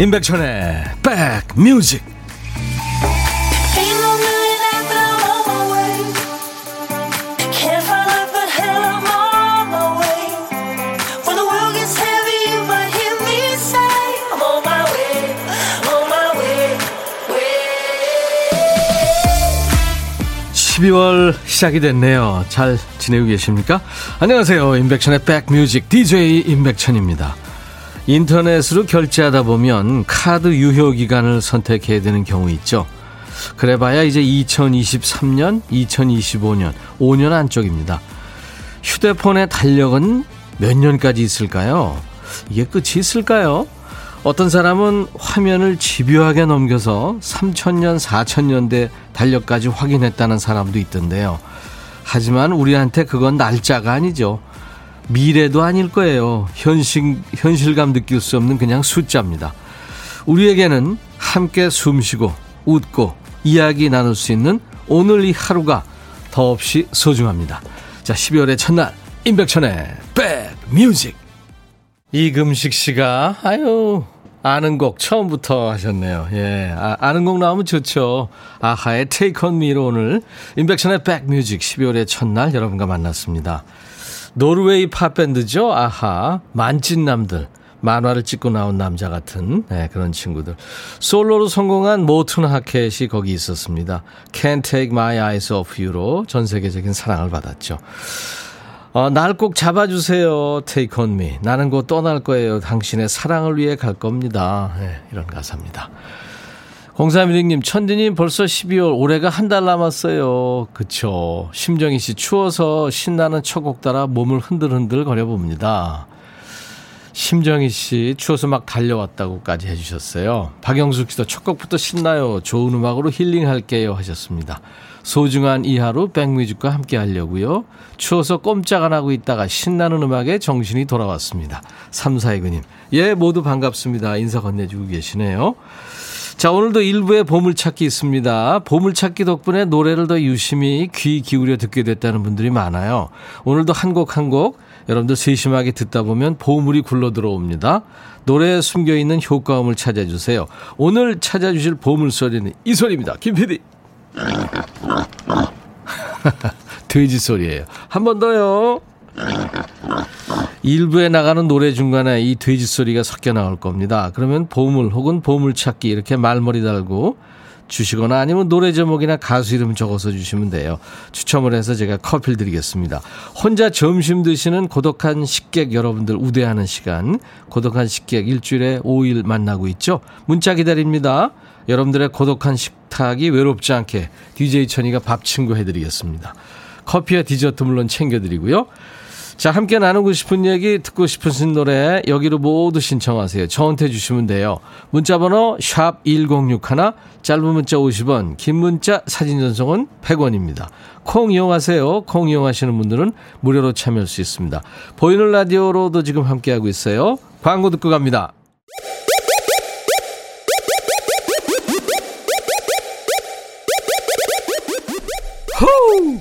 임백천의 백뮤직. (12월) 시작이 됐네요. 잘 지내고 계십니까? 안녕하세요. 임백천의 백뮤직. DJ 임백천입니다 인터넷으로 결제하다 보면 카드 유효 기간을 선택해야 되는 경우 있죠. 그래봐야 이제 2023년, 2025년, 5년 안쪽입니다. 휴대폰의 달력은 몇 년까지 있을까요? 이게 끝이 있을까요? 어떤 사람은 화면을 집요하게 넘겨서 3000년, 4000년대 달력까지 확인했다는 사람도 있던데요. 하지만 우리한테 그건 날짜가 아니죠. 미래도 아닐 거예요. 현실, 현실감 느낄 수 없는 그냥 숫자입니다. 우리에게는 함께 숨 쉬고 웃고 이야기 나눌 수 있는 오늘 이 하루가 더없이 소중합니다. 자, 12월의 첫날, 임백천의 백뮤직. 이금식 씨가, 아유, 아는 곡 처음부터 하셨네요. 예. 아, 는곡 나오면 좋죠. 아하의 Take On Me로 오늘 임백천의 백뮤직 12월의 첫날 여러분과 만났습니다. 노르웨이 팝밴드죠. 아하. 만찢남들. 만화를 찍고 나온 남자 같은 네, 그런 친구들. 솔로로 성공한 모튼 하켓이 거기 있었습니다. Can't Take My Eyes Off You로 전 세계적인 사랑을 받았죠. 어, 날 꼭 잡아주세요. Take on me. 나는 곧 떠날 거예요. 당신의 사랑을 위해 갈 겁니다. 네, 이런 가사입니다. 0316님, 천디님 벌써 12월, 올해가 한 달 남았어요. 그쵸. 심정희 씨, 추워서 신나는 첫곡 따라 몸을 흔들흔들 거려봅니다. 심정희 씨, 추워서 막 달려왔다고까지 해주셨어요. 박영숙 씨도 첫 곡부터 신나요. 좋은 음악으로 힐링할게요. 하셨습니다. 소중한 이 하루 백뮤직과 함께 하려고요. 추워서 꼼짝 안 하고 있다가 신나는 음악에 정신이 돌아왔습니다. 342구님, 예, 모두 반갑습니다. 인사 건네주고 계시네요. 자, 오늘도 일부에 보물찾기 있습니다. 보물찾기 덕분에 노래를 더 유심히 귀 기울여 듣게 됐다는 분들이 많아요. 오늘도 한 곡 한 곡 여러분들 세심하게 듣다 보면 보물이 굴러 들어옵니다. 노래에 숨겨 있는 효과음을 찾아주세요. 오늘 찾아주실 보물 소리는 이 소리입니다. 김 PD. 돼지 소리예요. 한 번 더요. 일부에 나가는 노래 중간에 이 돼지 소리가 섞여 나올 겁니다. 그러면 보물 혹은 보물찾기 이렇게 말머리 달고 주시거나 아니면 노래 제목이나 가수 이름 적어서 주시면 돼요. 추첨을 해서 제가 커피를 드리겠습니다. 혼자 점심 드시는 고독한 식객 여러분들 우대하는 시간. 고독한 식객 일주일에 5일 만나고 있죠. 문자 기다립니다. 여러분들의 고독한 식탁이 외롭지 않게 DJ 천이가 밥 친구 해드리겠습니다. 커피와 디저트 물론 챙겨드리고요. 자, 함께 나누고 싶은 얘기, 듣고 싶으신 노래 여기로 모두 신청하세요. 저한테 주시면 돼요. 문자번호 샵 1061, 짧은 문자 50원, 긴 문자 사진 전송은 100원입니다. 콩 이용하세요. 콩 이용하시는 분들은 무료로 참여할 수 있습니다. 보이는 라디오로도 지금 함께하고 있어요. 광고 듣고 갑니다. 호우!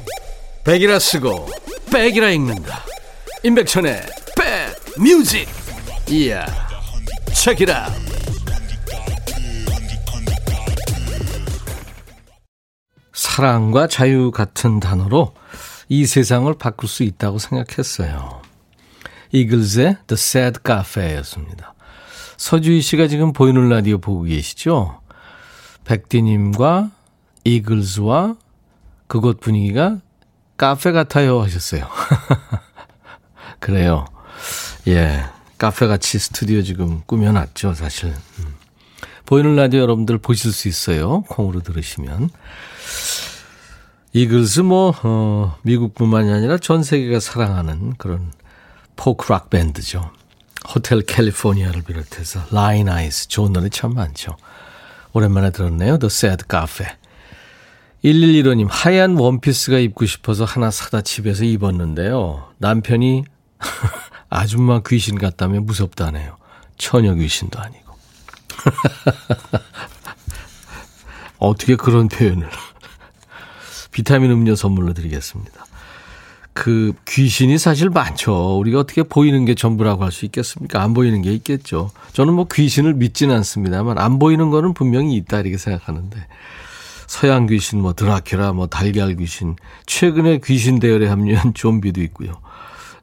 백이라 쓰고 백이라 읽는다. 임백천의 백뮤직 이야 책이라 사랑과 자유 같은 단어로 이 세상을 바꿀 수 있다고 생각했어요. 이글즈의 The Sad Cafe였습니다. 서주희 씨가 지금 보이는 라디오 보고 계시죠? 백디님과 이글즈와 그곳 분위기가 카페 같아요 하셨어요. 그래요. 예. 카페 같이 스튜디오 지금 꾸며놨죠, 사실. 음. 보이는 라디오 여러분들 보실 수 있어요. 콩으로 들으시면. 이글스 뭐, 어, 미국뿐만이 아니라 전 세계가 사랑하는 그런 포크락 밴드죠. Hotel California를 비롯해서 Lyin' Eyes 좋은 노래 참 많죠. 오랜만에 들었네요. The Sad Cafe. 1115님, 하얀 원피스가 입고 싶어서 하나 사다 집에서 입었는데요. 남편이 아줌마 귀신 같다면 무섭다네요. 처녀 귀신도 아니고. 어떻게 그런 표현을. 비타민 음료 선물로 드리겠습니다. 그 귀신이 사실 많죠. 우리가 어떻게 보이는 게 전부라고 할 수 있겠습니까? 안 보이는 게 있겠죠. 저는 뭐 귀신을 믿지는 않습니다만 안 보이는 거는 분명히 있다 이렇게 생각하는데 서양 귀신, 뭐 드라큘라, 뭐 달걀 귀신, 최근에 귀신 대열에 합류한 좀비도 있고요.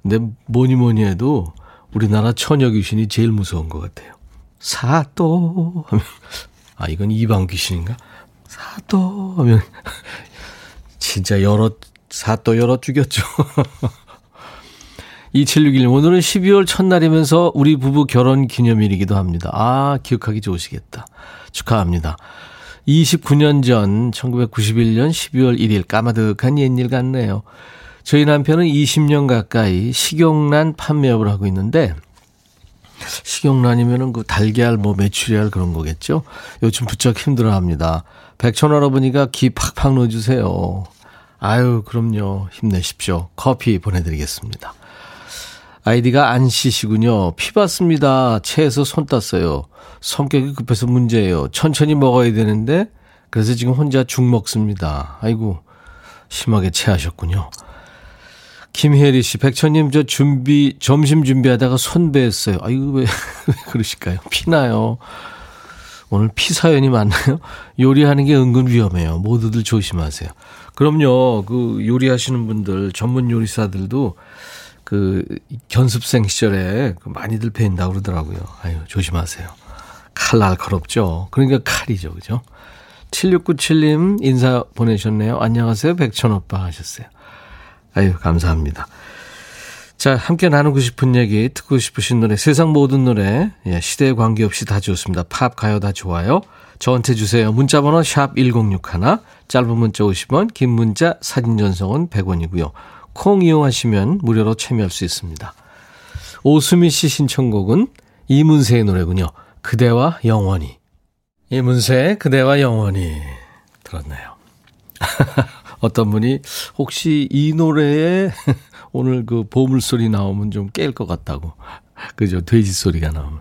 근데 뭐니 뭐니 해도 우리나라 처녀 귀신이 제일 무서운 것 같아요. 사또 하면 아 이건 이방 귀신인가? 사또 하면 진짜 여러 사또 열어 죽였죠. 2761님, 오늘은 12월 첫날이면서 우리 부부 결혼 기념일이기도 합니다. 아, 기억하기 좋으시겠다. 축하합니다. 29년 전, 1991년 12월 1일, 까마득한 옛일 같네요. 저희 남편은 20년 가까이 식용란 판매업을 하고 있는데, 식용란이면은 그 달걀, 뭐 메추리알 그런 거겠죠? 요즘 부쩍 힘들어 합니다. 백천 할아버니가 기 팍팍 넣어주세요. 아유, 그럼요. 힘내십시오. 커피 보내드리겠습니다. 아이디가 안씨시군요. 피 봤습니다. 체에서 손 땄어요. 성격이 급해서 문제예요. 천천히 먹어야 되는데, 그래서 지금 혼자 죽 먹습니다. 아이고, 심하게 체하셨군요. 김혜리 씨, 백천님, 저 준비, 점심 준비하다가 손 베었어요. 아이고, 왜, 왜 그러실까요? 피나요. 오늘 피 사연이 많나요? 요리하는 게 은근 위험해요. 모두들 조심하세요. 그럼요. 그 요리하시는 분들, 전문 요리사들도 그 견습생 시절에 그 많이들 벤다고 그러더라고요. 아유, 조심하세요. 칼 날카롭죠. 그러니까 칼이죠. 그죠? 7697님 인사 보내셨네요. 안녕하세요. 백천오빠 하셨어요. 아유, 감사합니다. 자, 함께 나누고 싶은 얘기, 듣고 싶으신 노래, 세상 모든 노래, 예, 시대에 관계없이 다 좋습니다. 팝, 가요 다 좋아요. 저한테 주세요. 문자번호 샵 1061, 짧은 문자 50원, 긴 문자 사진 전송은 100원이고요. 콩 이용하시면 무료로 참여할 수 있습니다. 오수미 씨 신청곡은 이문세의 노래군요. 그대와 영원히. 이문세의 그대와 영원히 들었네요. 어떤 분이 혹시 이 노래에 오늘 그 보물소리 나오면 좀 깰 것 같다고. 그죠? 돼지 소리가 나오면.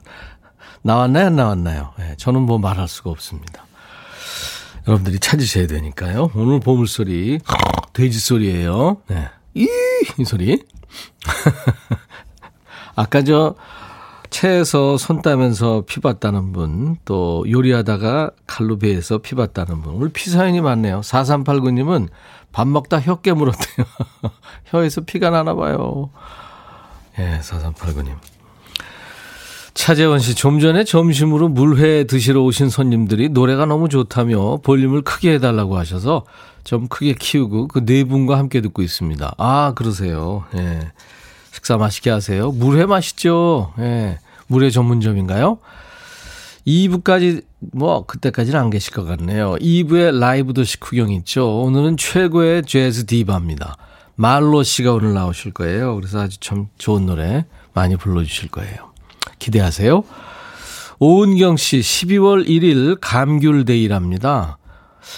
나왔나요? 안 나왔나요? 네, 저는 뭐 말할 수가 없습니다. 여러분들이 찾으셔야 되니까요. 오늘 보물소리, 돼지 소리예요. 네. 이, 이 소리. 아까 저 체에서 손 따면서 피 봤다는 분, 또 요리하다가 칼로 베에서 피 봤다는 분. 오늘 피 사연이 많네요. 4389님은 밥 먹다 혀 깨물었대요. 혀에서 피가 나나 봐요. 예, 4389님. 차재원 씨, 좀 전에 점심으로 물회 드시러 오신 손님들이 노래가 너무 좋다며 볼륨을 크게 해달라고 하셔서 좀 크게 키우고 그 네 분과 함께 듣고 있습니다. 아, 그러세요. 예. 식사 맛있게 하세요. 물회 맛있죠? 예. 물회 전문점인가요? 2부까지, 뭐, 그때까지는 안 계실 것 같네요. 2부에 라이브 도시 구경 있죠. 오늘은 최고의 재즈 디바입니다. 말로 씨가 오늘 나오실 거예요. 그래서 아주 참 좋은 노래 많이 불러주실 거예요. 기대하세요. 오은경 씨, 12월 1일 감귤데이랍니다.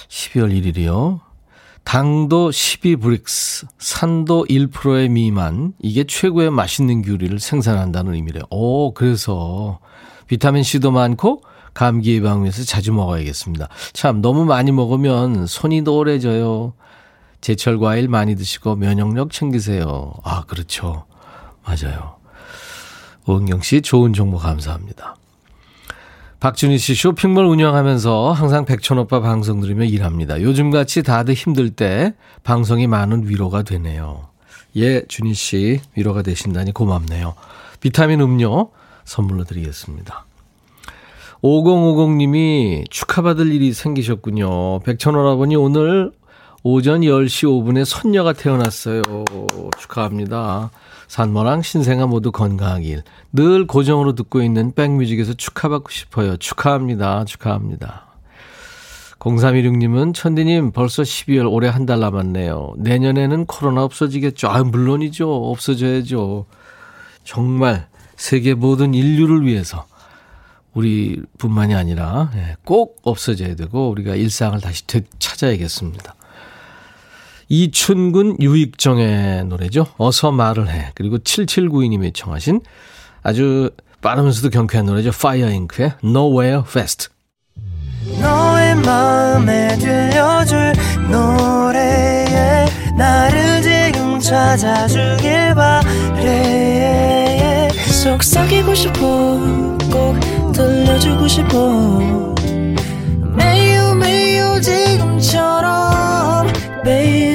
12월 1일이요. 당도 12브릭스, 산도 1%의 미만, 이게 최고의 맛있는 귤을 생산한다는 의미래요. 오, 그래서 비타민C도 많고 감기 예방을 위해서 자주 먹어야겠습니다. 참, 너무 많이 먹으면 손이 노래져요. 제철 과일 많이 드시고 면역력 챙기세요. 아, 그렇죠. 맞아요. 오은경 씨 좋은 정보 감사합니다. 박준희 씨 쇼핑몰 운영하면서 항상 백천 오빠 방송 들으며 일합니다. 요즘같이 다들 힘들 때 방송이 많은 위로가 되네요. 예, 준희 씨 위로가 되신다니 고맙네요. 비타민 음료 선물로 드리겠습니다. 5050님이 축하받을 일이 생기셨군요. 백천오라버니 오늘 오전 10시 5분에 손녀가 태어났어요. 축하합니다. 산모랑 신생아 모두 건강하길. 늘 고정으로 듣고 있는 백뮤직에서 축하받고 싶어요. 축하합니다. 축하합니다. 0316님은 천디님 벌써 12월 올해 한 달 남았네요. 내년에는 코로나 없어지겠죠. 아, 물론이죠. 없어져야죠. 정말 세계 모든 인류를 위해서 우리뿐만이 아니라 예, 꼭 없어져야 되고 우리가 일상을 다시 찾아야겠습니다. 이춘근 유익정의 노래죠. 어서 말을 해. 그리고 7792님이 청하신 아주 빠르면서도 경쾌한 노래죠. 파이어 잉크의 Nowhere Fast. 너의 마음에 들려줄 노래에 나를 지금 찾아주길 바래 속삭이고 싶어 꼭 들려주고 싶어 매우 매우 지금처럼 baby 아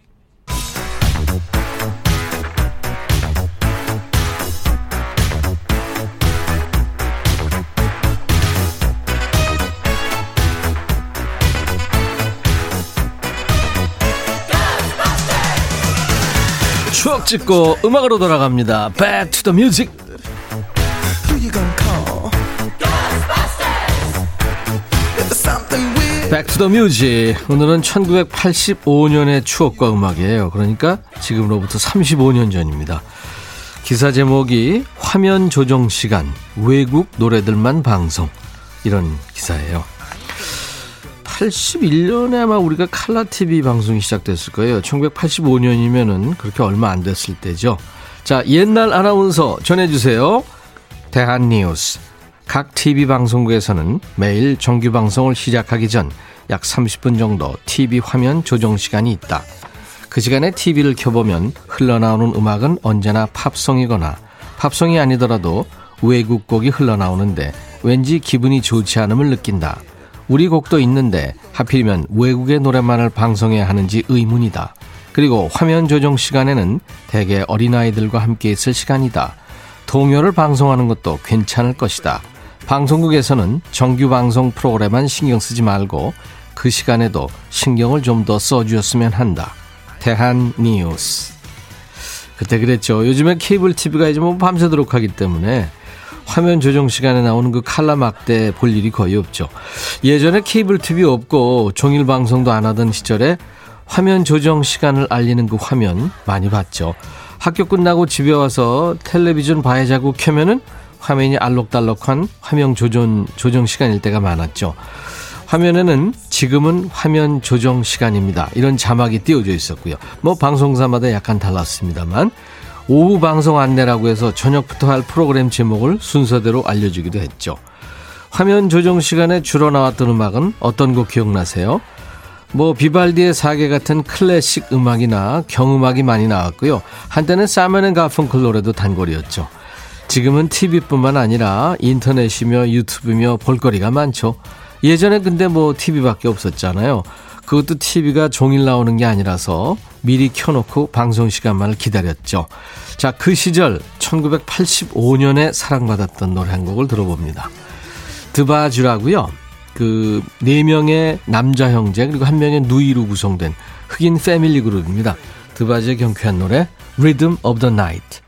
찍고 음악으로 돌아갑니다. Back to the music. The music. 오늘은 1985년의 추억과 음악이에요. 그러니까 지금으로부터 35년 전입니다. 기사 제목이 화면 조정 시간, 외국 노래들만 방송. 이런 기사예요. 81년에 아마 우리가 칼라 TV 방송이 시작됐을 거예요. 1985년이면은 그렇게 얼마 안 됐을 때죠. 자, 옛날 아나운서 전해주세요. 대한 뉴스. 각 TV 방송국에서는 매일 정규 방송을 시작하기 전 약 30분 정도 TV 화면 조정 시간이 있다. 그 시간에 TV를 켜보면 흘러나오는 음악은 언제나 팝송이거나 팝송이 아니더라도 외국 곡이 흘러나오는데 왠지 기분이 좋지 않음을 느낀다. 우리 곡도 있는데 하필이면 외국의 노래만을 방송해야 하는지 의문이다. 그리고 화면 조정 시간에는 대개 어린아이들과 함께 있을 시간이다. 동요를 방송하는 것도 괜찮을 것이다. 방송국에서는 정규 방송 프로그램만 신경 쓰지 말고 그 시간에도 신경을 좀 더 써주었으면 한다. 대한 뉴스. 그때 그랬죠. 요즘에 케이블 TV가 이제 뭐 밤새도록 하기 때문에 화면 조정 시간에 나오는 그 칼라 막대 볼 일이 거의 없죠. 예전에 케이블 TV 없고 종일 방송도 안 하던 시절에 화면 조정 시간을 알리는 그 화면 많이 봤죠. 학교 끝나고 집에 와서 텔레비전 봐야자고 켜면은 화면이 알록달록한 화면 조정, 조정 시간일 때가 많았죠. 화면에는 지금은 화면 조정 시간입니다. 이런 자막이 띄워져 있었고요. 뭐 방송사마다 약간 달랐습니다만 오후 방송 안내라고 해서 저녁부터 할 프로그램 제목을 순서대로 알려주기도 했죠. 화면 조정 시간에 주로 나왔던 음악은 어떤 곡 기억나세요? 뭐 비발디의 사계 같은 클래식 음악이나 경음악이 많이 나왔고요. 한때는 사면앤 가펑클 노래도 단골이었죠. 지금은 TV뿐만 아니라 인터넷이며 유튜브며 볼거리가 많죠. 예전에 근데 뭐 TV밖에 없었잖아요. 그것도 TV가 종일 나오는 게 아니라서 미리 켜놓고 방송 시간만을 기다렸죠. 자, 그 시절 1985년에 사랑받았던 노래 한 곡을 들어봅니다. 드바주라고요. 그 네 명의 남자 형제 그리고 한 명의 누이로 구성된 흑인 패밀리 그룹입니다. 드바주의 경쾌한 노래 Rhythm of the Night.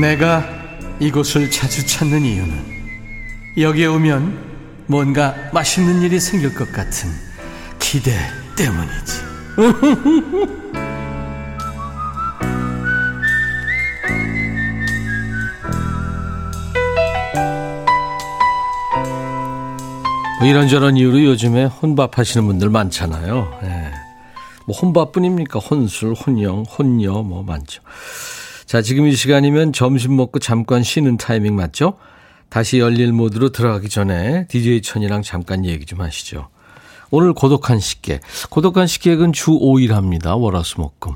내가 이곳을 자주 찾는 이유는 여기에 오면 뭔가 맛있는 일이 생길 것 같은 기대 때문이지. 뭐 이런저런 이유로 요즘에 혼밥 하시는 분들 많잖아요. 예. 뭐 혼밥뿐입니까? 혼술, 혼영, 혼녀 뭐 많죠. 자, 지금 이 시간이면 점심 먹고 잠깐 쉬는 타이밍 맞죠? 다시 열릴 모드로 들어가기 전에 DJ 천이랑 잠깐 얘기 좀 하시죠. 오늘 고독한 식객. 고독한 식객은 주 5일 합니다. 월화수목금.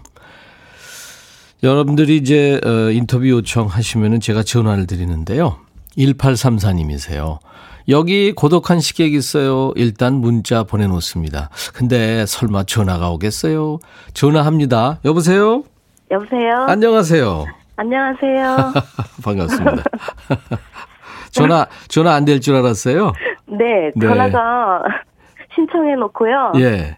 여러분들이 이제 어, 인터뷰 요청하시면 제가 전화를 드리는데요. 1834님이세요. 여기 고독한 식객 있어요. 일단 문자 보내놓습니다. 근데 설마 전화가 오겠어요? 전화합니다. 여보세요? 여보세요? 안녕하세요. 안녕하세요. 반갑습니다. 전화, 전화 안 될 줄 알았어요? 네, 네. 전화가 신청해 놓고요. 예.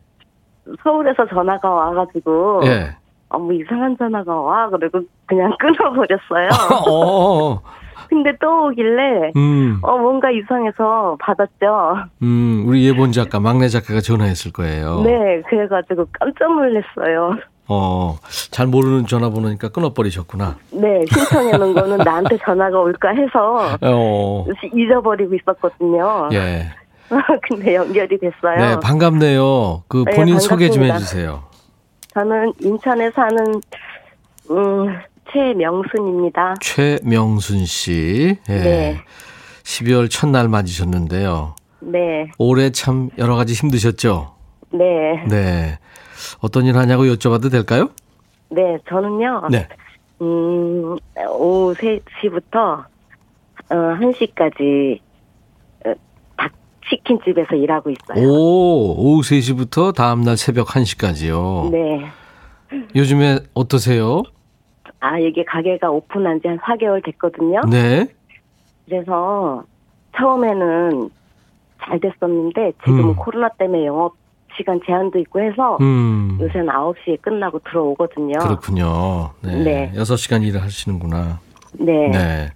서울에서 전화가 와가지고, 예. 어, 뭐 이상한 전화가 와. 그리고 그냥 끊어버렸어요. 어, 근데 또 오길래, 음, 어, 뭔가 이상해서 받았죠. 음, 우리 예본 작가, 막내 작가가 전화했을 거예요. 네, 그래가지고 깜짝 놀랐어요. 어, 잘 모르는 전화번호니까 끊어버리셨구나. 네, 신청해 놓은 거는 나한테 전화가 올까 해서 어, 잊어버리고 있었거든요. 예. 근데 연결이 됐어요. 네, 반갑네요. 그 네, 본인 소개 좀. 해주세요. 저는 인천에 사는, 음, 최명순입니다. 최명순 씨. 예. 네. 12월 첫날 맞으셨는데요. 네, 올해 참 여러 가지 힘드셨죠? 네, 네. 어떤 일 하냐고 여쭤봐도 될까요? 네, 저는요, 네. 음, 오후 3시부터, 어, 1시까지, 어, 닭치킨집에서 일하고 있어요. 오, 오후 3시부터 다음날 새벽 1시까지요. 네. 요즘에 어떠세요? 아, 이게 가게가 오픈한 지 한 4개월 됐거든요. 네. 그래서 처음에는 잘 됐었는데 지금은 음. 코로나 때문에 영업 시간 제한도 있고 해서 음. 요새는 9시에 끝나고 들어오거든요. 그렇군요. 네. 네. 6시간 일을 하시는구나. 네. 네.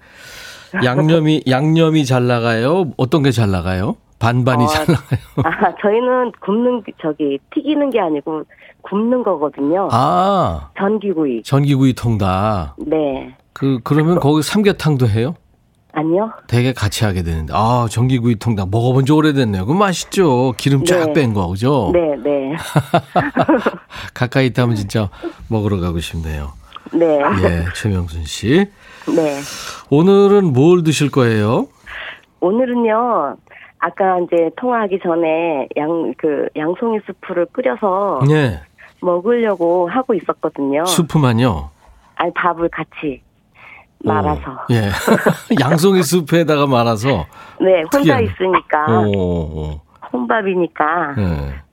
양념이, 양념이 잘 나가요? 어떤 게 잘 나가요? 반반이 어, 잘 나가요? 아, 저희는 굽는 게- 저기 튀기는 게 아니고 굽는 거거든요. 아, 전기구이. 전기구이 통닭. 네. 그, 그러면 거기 삼계탕도 해요? 아니요. 되게 같이 하게 되는데. 아, 전기구이 통닭 먹어본 지 오래됐네요. 그 맛있죠? 기름 쫙 네. 뺀 거, 그죠? 네, 네. 가까이 있다면 진짜 먹으러 가고 싶네요. 네. 예, 최명순 씨. 네. 오늘은 뭘 드실 거예요? 오늘은요. 아까 이제 통화하기 전에 양 그 양송이 수프를 끓여서 예, 먹으려고 하고 있었거든요. 수프만요. 아니 밥을 같이 말아서. 오, 예. 양송이 수프에다가 말아서. 네, 혼자 특이하네. 있으니까 오, 오, 혼밥이니까 예.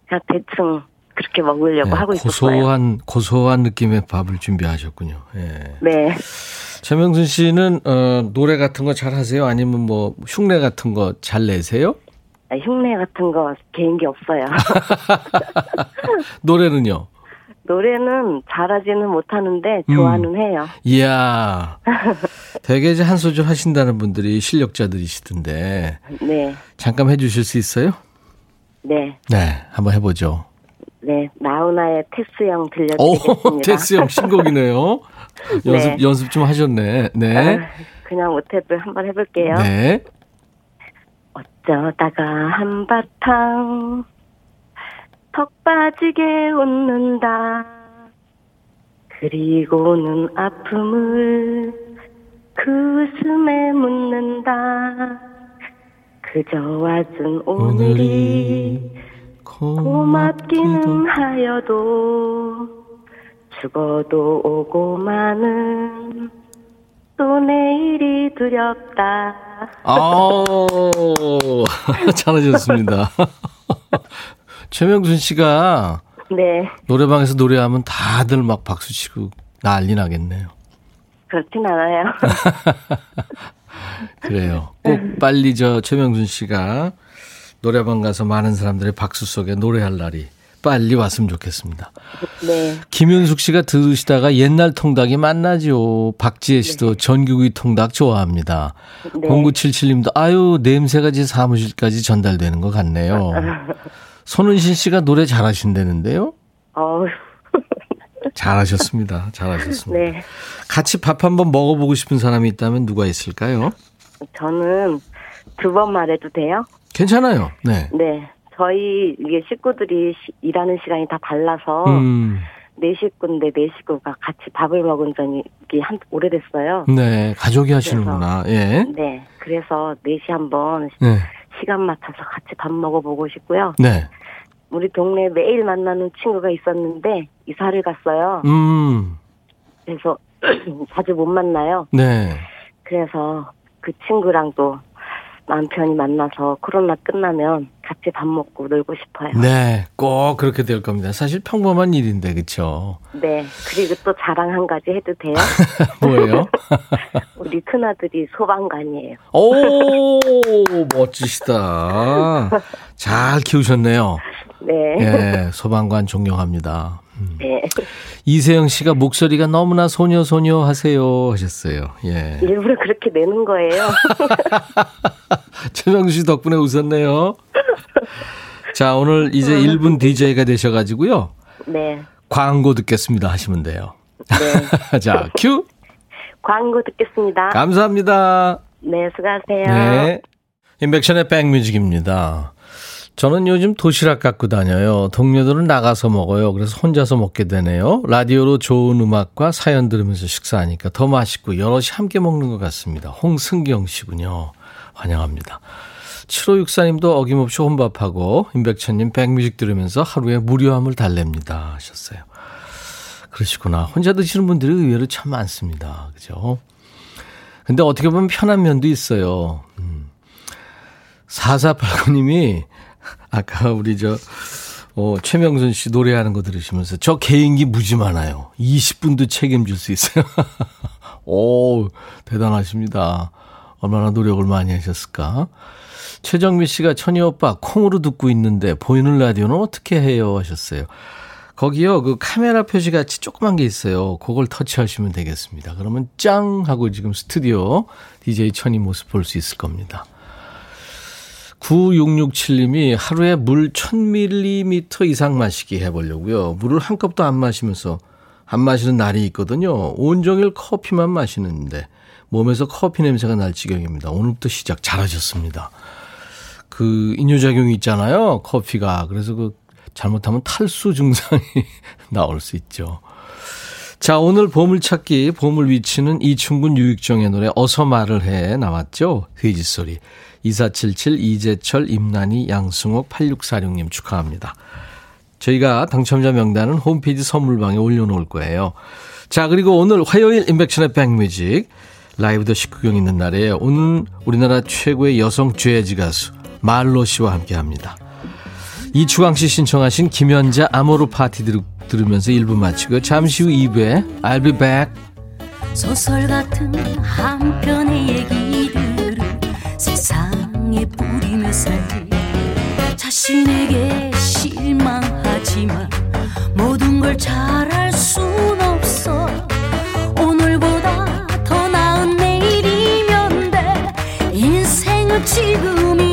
그냥 대충 그렇게 먹으려고 예, 하고 있었어요. 고소한, 고소한 느낌의 밥을 준비하셨군요. 예. 네. 최명순 씨는, 어, 노래 같은 거 잘 하세요? 아니면 뭐, 흉내 같은 거 잘 내세요? 아, 흉내 같은 거 개인기 없어요. 노래는요? 노래는 잘하지는 못하는데 음. 좋아는 해요. 이야. 되게 이제 한 소절 하신다는 분들이 실력자들이시던데, 네. 잠깐 해주실 수 있어요? 네. 네, 한번 해보죠. 네. 나훈아의 테스형 오, 들려드리겠습니다. 테스 형 신곡이네요. 연습, 네. 연습 좀 하셨네. 네. 아, 그냥 못해도 한번 해볼게요. 네. 어쩌다가 한바탕 턱 빠지게 웃는다. 그리고는 아픔을 그 웃음에 묻는다. 그저 와준 오늘이 고맙기는 하여도 죽어도 오고 마는 또 내일이 두렵다. 아우, 잘하셨습니다. 최명순 씨가 네, 노래방에서 노래하면 다들 막 박수 치고 난리 나겠네요. 그렇진 않아요. 그래요. 꼭 빨리 저 최명순 씨가 노래방 가서 많은 사람들의 박수 속에 노래할 날이 빨리 왔으면 좋겠습니다. 네, 김윤숙 씨가 들으시다가 옛날 통닭이 만나죠. 박지혜 씨도 전기구이 통닭 좋아합니다. 네. 0977님도 아유 냄새가 제 사무실까지 전달되는 것 같네요. 손은신 씨가 노래 잘하신다는데요. 잘하셨습니다. 잘하셨습니다. 네. 같이 밥 한번 먹어보고 싶은 사람이 있다면 누가 있을까요? 저는 두 번 말해도 돼요? 괜찮아요. 네. 네. 저희 이게 식구들이 시- 일하는 시간이 다 달라서 음, 네 식구인데 네 식구가 같이 밥을 먹은 적이 한 오래됐어요. 네. 가족이 하시는구나. 예. 네. 그래서 넷이 한번 네. 시간 맞춰서 같이 밥 먹어보고 싶고요. 네. 우리 동네 매일 만나는 친구가 있었는데 이사를 갔어요. 음, 그래서 자주 못 만나요. 네. 그래서 그 친구랑 또 남편이 만나서 코로나 끝나면 같이 밥 먹고 놀고 싶어요. 네. 꼭 그렇게 될 겁니다. 사실 평범한 일인데, 그쵸? 네. 그리고 또 자랑 한 가지 해도 돼요? 뭐예요? 우리 큰 아들이 소방관이에요. 오, 멋지시다. 잘 키우셨네요. 네. 예, 소방관 존경합니다. 네. 이세영 씨가 목소리가 너무나 소녀 소녀 하세요 하셨어요. 예. 일부러 그렇게 내는 거예요. 최명수 씨 덕분에 웃었네요. 자, 오늘 이제 1분 DJ가 되셔 가지고요. 네. 광고 듣겠습니다 하시면 돼요. 네. 자, 큐. 광고 듣겠습니다. 감사합니다. 네, 수고하세요. 네. 인백션의 백뮤직입니다. 저는 요즘 도시락 갖고 다녀요. 동료들은 나가서 먹어요. 그래서 혼자서 먹게 되네요. 라디오로 좋은 음악과 사연 들으면서 식사하니까 더 맛있고 여럿이 함께 먹는 것 같습니다. 홍승경 씨군요. 환영합니다. 7564님도 어김없이 혼밥하고 임백천님 백뮤직 들으면서 하루에 무료함을 달랩니다 하셨어요. 그러시구나. 혼자 드시는 분들이 의외로 참 많습니다. 그죠? 근데 어떻게 보면 편한 면도 있어요. 음. 4489님이 아까 우리 저, 어, 최명선 씨 노래하는 거 들으시면서 저 개인기 무지 많아요. 20분도 책임질 수 있어요. 오, 대단하십니다. 얼마나 노력을 많이 하셨을까? 최정미 씨가 천희 오빠 콩으로 듣고 있는데 보이는 라디오는 어떻게 해요? 하셨어요. 거기요, 그 카메라 표시 같이 조그만 게 있어요. 그걸 터치하시면 되겠습니다. 그러면 짱! 하고 지금 스튜디오 DJ 천희 모습 볼 수 있을 겁니다. 9667님이 하루에 물 1000ml 이상 마시기 해보려고요. 물을 한 컵도 안 마시면서 안 마시는 날이 있거든요. 온종일 커피만 마시는데 몸에서 커피 냄새가 날 지경입니다. 오늘부터 시작 잘하셨습니다. 그 이뇨작용이 있잖아요. 커피가. 그래서 그 잘못하면 탈수 증상이 나올 수 있죠. 자, 오늘 보물찾기, 보물 위치는 이충군 유익정의 노래 어서 말을 해 나왔죠. 돼지 소리. 2477 이재철 임난희 양승옥 8646님 축하합니다. 저희가 당첨자 명단은 홈페이지 선물방에 올려놓을 거예요. 자, 그리고 오늘 화요일 인백션의 백뮤직 라이브 더 식구경 있는 날에 오늘 우리나라 최고의 여성 재즈 가수 말로 씨와 함께 합니다. 이추광 씨 신청하신 김연자 아모르 파티 들, 들으면서 1부 마치고 잠시 후 2부에 I'll be back. 소설 같은 한 편의 얘기들을 세상에 뿌리며 살기 자신에게 실망하지만 모든 걸 잘할 순 없어. 오늘보다 더 나은 내일이면 돼. 인생은 지금이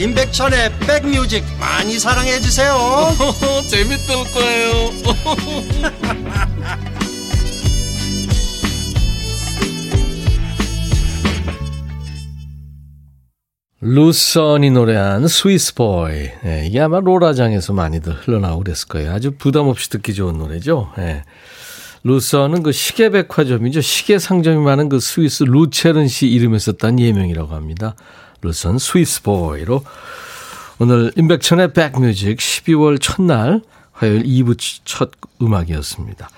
임백천의 백뮤직 많이 사랑해 주세요 재밌을 거예요. 루선이 노래한 스위스 보이. 네, 이게 아마 로라장에서 많이들 흘러나오고 그랬을 거예요. 아주 부담 없이 듣기 좋은 노래죠. 네. 루선은 그 시계 백화점이죠. 시계 상점이 많은 그 스위스 루체른 씨 이름에 썼다는 예명이라고 합니다. 루선 스위스보이로 오늘 임백천의 백뮤직 12월 첫날 화요일 2부 첫 음악이었습니다.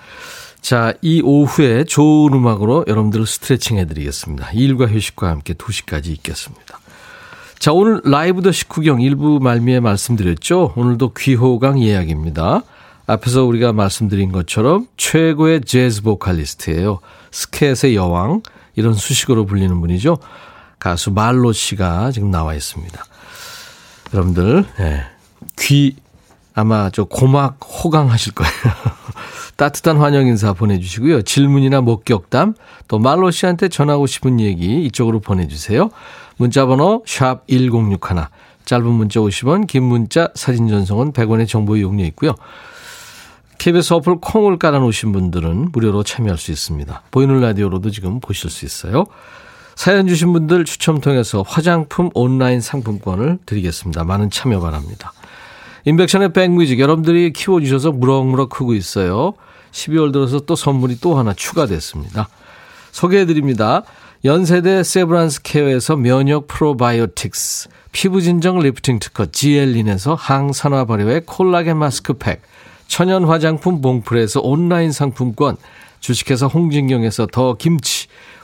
자, 이 오후에 좋은 음악으로 여러분들을 스트레칭 해드리겠습니다. 일과 휴식과 함께 2시까지 있겠습니다. 자, 오늘 라이브 더 식후경 일부 말미에 말씀드렸죠. 오늘도 귀호강 예약입니다. 앞에서 우리가 말씀드린 것처럼 최고의 재즈 보컬리스트예요. 스캣의 여왕 이런 수식어로 불리는 분이죠. 가수 말로 씨가 지금 나와 있습니다. 여러분들 예, 귀 아마 저 고막 호강하실 거예요. 따뜻한 환영 인사 보내주시고요. 질문이나 목격담 또 말로 씨한테 전하고 싶은 얘기 이쪽으로 보내주세요. 문자번호 샵 1061. 짧은 문자 50원, 긴 문자 사진 전송은 100원의 정보 이용료 있고요. KBS 어플 콩을 깔아놓으신 분들은 무료로 참여할 수 있습니다. 보이는 라디오로도 지금 보실 수 있어요. 사연 주신 분들 추첨 통해서 화장품 온라인 상품권을 드리겠습니다. 많은 참여 바랍니다. 임백천의 백뮤직 여러분들이 키워주셔서 무럭무럭 크고 있어요. 12월 들어서 또 선물이 또 하나 추가됐습니다. 소개해드립니다. 연세대 세브란스 케어에서 면역 프로바이오틱스, 피부진정 리프팅 특허 지엘린에서 항산화 발효의 콜라겐 마스크팩, 천연 화장품 봉프에서 온라인 상품권, 주식회사 홍진경에서 더 김치,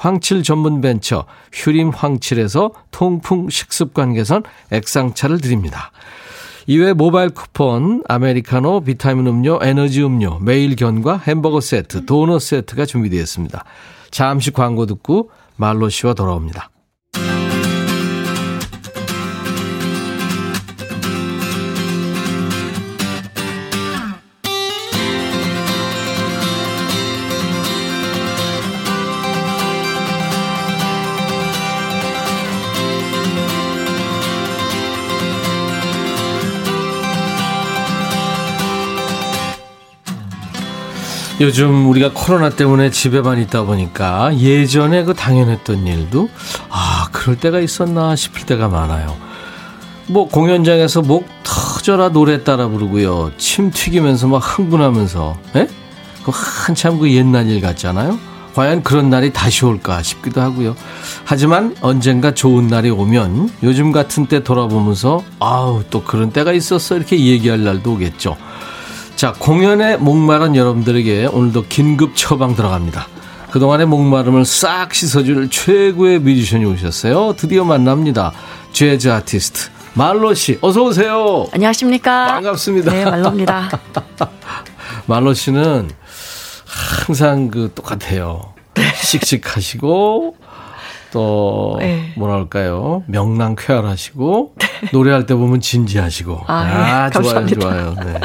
황칠 전문 벤처 휴림 황칠에서 통풍 식습관 개선 액상차를 드립니다. 이외 모바일 쿠폰, 아메리카노, 비타민 음료, 에너지 음료, 매일 견과 햄버거 세트, 도넛 세트가 준비되어 있습니다. 잠시 광고 듣고 말로 씨와 돌아옵니다. 요즘 우리가 코로나 때문에 집에만 있다 보니까 예전에 그 당연했던 일도 아, 그럴 때가 있었나 싶을 때가 많아요. 뭐 공연장에서 목 터져라 노래 따라 부르고요. 침 튀기면서 막 흥분하면서, 예? 그 한참 그 옛날 일 같잖아요. 과연 그런 날이 다시 올까 싶기도 하고요. 하지만 언젠가 좋은 날이 오면 요즘 같은 때 돌아보면서 아우 또 그런 때가 있었어 이렇게 얘기할 날도 오겠죠. 자, 공연에 목마른 여러분들에게 오늘도 긴급 처방 들어갑니다. 그동안의 목마름을 싹 씻어줄 최고의 뮤지션이 오셨어요. 드디어 만납니다. 재즈 아티스트 말로 씨, 어서 오세요. 안녕하십니까? 반갑습니다. 네, 말로입니다. 말로 씨는 항상 그 똑같아요. 씩씩하시고 또 네. 뭐랄까요 명랑쾌활하시고 노래할 때 보면 진지하시고 아, 네. 좋아요 감사합니다. 좋아요. 네.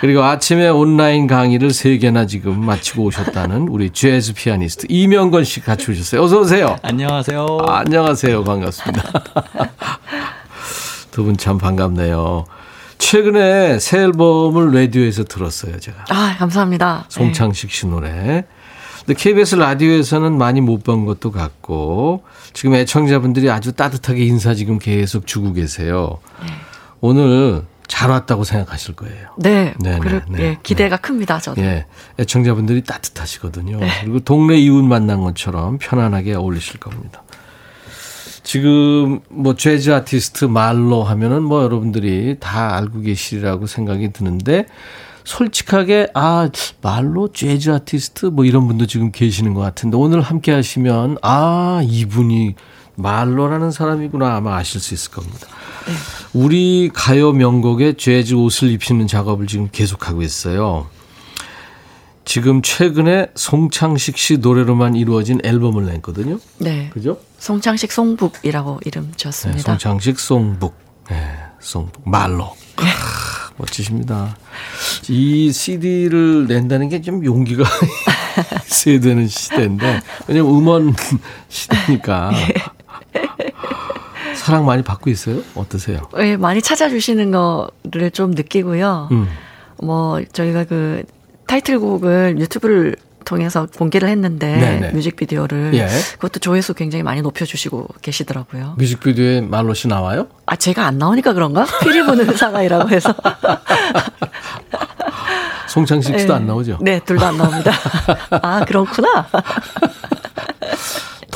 그리고 아침에 온라인 강의를 세 개나 지금 마치고 오셨다는 우리 재즈 피아니스트 이명건 씨 같이 오셨어요. 어서 오세요. 안녕하세요. 아, 안녕하세요. 반갑습니다. 두 분 참 반갑네요. 최근에 새 앨범을 라디오에서 들었어요, 제가. 아, 감사합니다. 송창식 씨 노래. 근데 KBS 라디오에서는 많이 못 본 것도 같고 지금 애청자분들이 아주 따뜻하게 인사 지금 계속 주고 계세요. 오늘 잘 왔다고 생각하실 거예요. 네, 네, 네, 그래, 네, 예, 기대가 큽니다, 저도. 예, 애청자분들이 따뜻하시거든요. 네. 그리고 동네 이웃 만난 것처럼 편안하게 어울리실 겁니다. 지금 뭐 재즈 아티스트 말로 하면은 뭐 여러분들이 다 알고 계시리라고 생각이 드는데 솔직하게 아 말로 재즈 아티스트 뭐 이런 분도 지금 계시는 것 같은데 오늘 함께 하시면 아 이분이 말로라는 사람이구나 아마 아실 수 있을 겁니다. 우리 가요 명곡에 재즈 옷을 입히는 작업을 지금 계속하고 있어요. 지금 최근에 송창식 씨 노래로만 이루어진 앨범을 냈거든요. 네. 그죠? 송창식 송북이라고 이름 네, 지었습니다. 송창식 송북. 네, 송북. 말로. 아, 멋지십니다. 이 CD를 낸다는 게 좀 용기가 있어야 되는 시대인데, 왜냐면 음원 시대니까. 사랑 많이 받고 있어요? 어떠세요? 예, 많이 찾아주시는 거를 좀 느끼고요. 음. 뭐, 저희가 그 타이틀곡을 유튜브를 통해서 공개를 했는데, 네네. 뮤직비디오를. 예. 그것도 조회수 굉장히 많이 높여주시고 계시더라고요. 뮤직비디오에 말로 씨 나와요? 아, 제가 안 나오니까 그런가? 피리 부는 사나이라고 해서. 송창식 씨도 예. 안 나오죠? 네, 둘 다 안 나옵니다. 아, 그렇구나.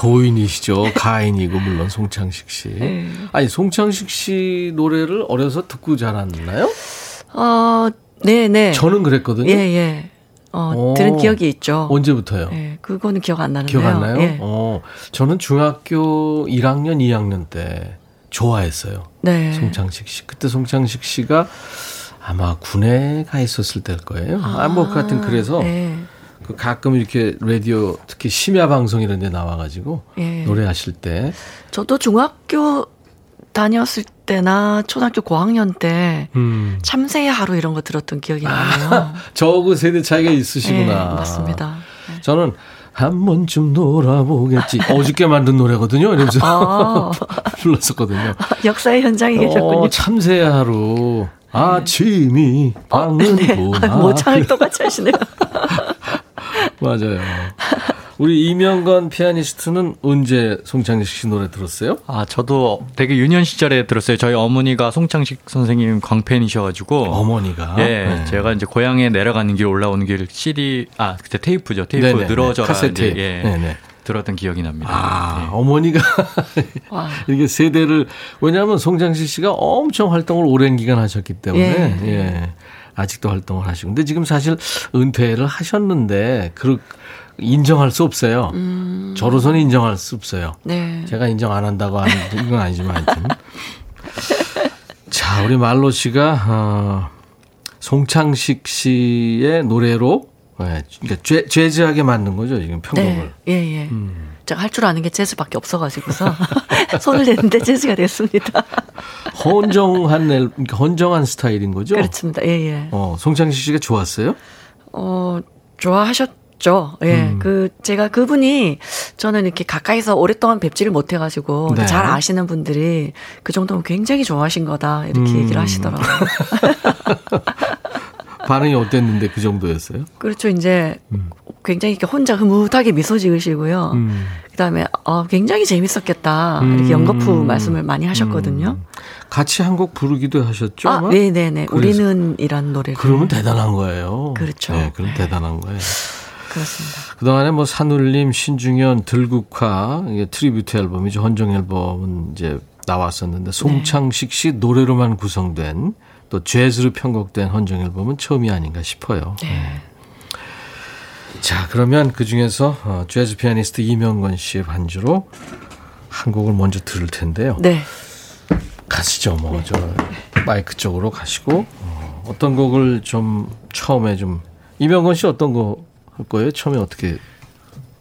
도인이시죠. 가인이고 물론 송창식 씨. 네. 아니 송창식 씨 노래를 어려서 듣고 자랐나요? 어, 네, 네. 저는 그랬거든요. 예, 예. 어, 오. 들은 기억이 있죠. 언제부터요? 예, 그거는 기억 안 나는데요. 기억 안 나요? 예. 어, 저는 중학교 1학년, 2학년 때 좋아했어요. 네. 송창식 씨. 그때 송창식 씨가 아마 군에 가 있었을 때일 거예요. 아, 뭐, 하여튼 그래서 네. 그 가끔 이렇게 라디오 특히 심야 방송 이런 데 나와가지고 예. 노래하실 때 저도 중학교 다녔을 때나 초등학교 고학년 때 음. 참새의 하루 이런 거 들었던 기억이 나네요. 저그 세대 차이가 있으시구나. 예, 맞습니다. 저는 한 번쯤 놀아보겠지. 어저께 만든 노래거든요. 이러면서 아, 불렀었거든요. 역사의 현장에 계셨군요. 어, 참새야 하루. 아침이 방은 네. 보나. 모창을 똑같이 하시네요. 맞아요. 우리 이명건 피아니스트는 언제 송창식 씨 노래 들었어요? 아, 저도 되게 유년 시절에 들었어요. 저희 어머니가 송창식 선생님 광팬이셔가지고. 어머니가. 예, 네. 제가 이제 고향에 내려가는 길 올라오는 길 CD, 아, 그때 테이프죠. 테이프 네네네. 늘어져라. 카세트. 예, 네네. 들었던 기억이 납니다. 아, 예. 어머니가 와. 이게 세대를 왜냐하면 송장식 씨가 엄청 활동을 오랜 기간 하셨기 때문에 예. 예. 아직도 활동을 하시고 근데 지금 사실 은퇴를 하셨는데 그 인정할 수 없어요. 음. 저로서는 인정할 수 없어요. 네. 제가 인정 안 한다고 하는 건 아니지만 하여튼. 자, 우리 말로 씨가 어, 송창식 씨의 노래로 예, 그러니까 죄, 재즈하게 만든 거죠, 지금 편곡을. 네. 예, 예. 음. 제가 할 줄 아는 게 재즈밖에 없어가지고서 손을 냈는데 재즈가 됐습니다. 헌정한 앨, 그러니까 헌정한 스타일인 거죠? 그렇습니다. 예, 예. 어, 송창식 씨가 좋았어요? 어, 좋아하셨죠. 예. 음. 그, 제가 그분이 저는 이렇게 가까이서 오랫동안 뵙지를 못해가지고 네. 잘 아시는 분들이 그 정도면 굉장히 좋아하신 거다. 이렇게 음. 얘기를 하시더라고요. 반응이 어땠는데 그 정도였어요? 그렇죠. 이제 굉장히 이렇게 혼자 흐뭇하게 미소 지으시고요. 음. 그 다음에, 어, 굉장히 재밌었겠다. 음. 이렇게 연거푸 말씀을 많이 하셨거든요. 같이 한 곡 부르기도 하셨죠? 아, 아마? 네네네. 그래서- 우리는 이란 노래를. 그러면 대단한 거예요. 그렇죠. 네, 그럼 대단한 거예요. 그렇습니다. 그동안에 뭐 산울림, 신중현, 들국화, 이게 tribute 앨범이죠. 헌정 앨범은 이제 나왔었는데 송창식 씨 노래로만 구성된 또 재즈로 편곡된 헌정 앨범은 처음이 아닌가 싶어요. 네. 자, 그러면 그 중에서 어, 재즈 피아니스트 이명건 씨의 반주로 한 곡을 먼저 들을 텐데요. 네. 가시죠, 뭐, 저, 마이크 쪽으로 가시고, 어, 어떤 곡을 좀 처음에 좀, 이명건 씨 어떤 거 할 거예요? 처음에 어떻게,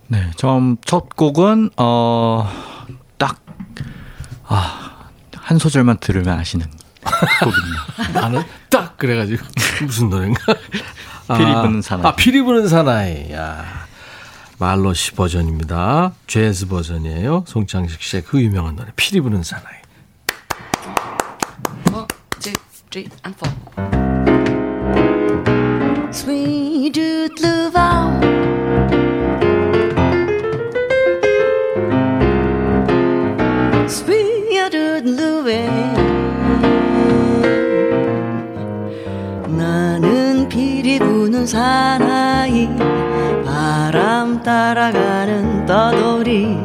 네, 처음 첫 곡은 어, 딱, 아, 한 소절만 들으면 아시는 곡입니다. 나는 딱! 그래가지고, 무슨 노래인가? 아, 피리 부는 사나이. 아, 피리 부는 사나이. 야 말로시 버전입니다. 재즈 버전이에요. 송창식 씨의 그 유명한 노래, 피리 부는 사나이. One, two, three, and four. Sweet love Sweet love 부는 사나이 바람 따라가는 떠돌이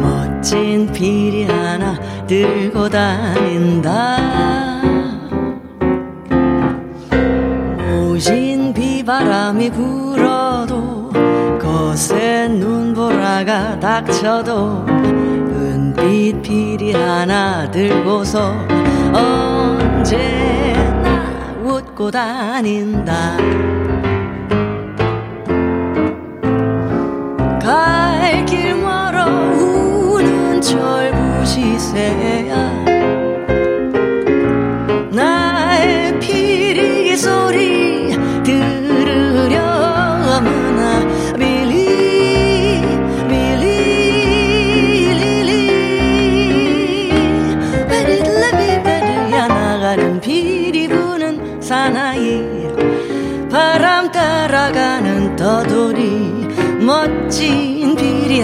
멋진 피리 하나 들고 다닌다. 모진 비바람이 불어도 거센 눈보라가 닥쳐도 은빛 피리 하나 들고서 언제나 웃고 다닌다 갈 길 멀어 우는 철부시 새야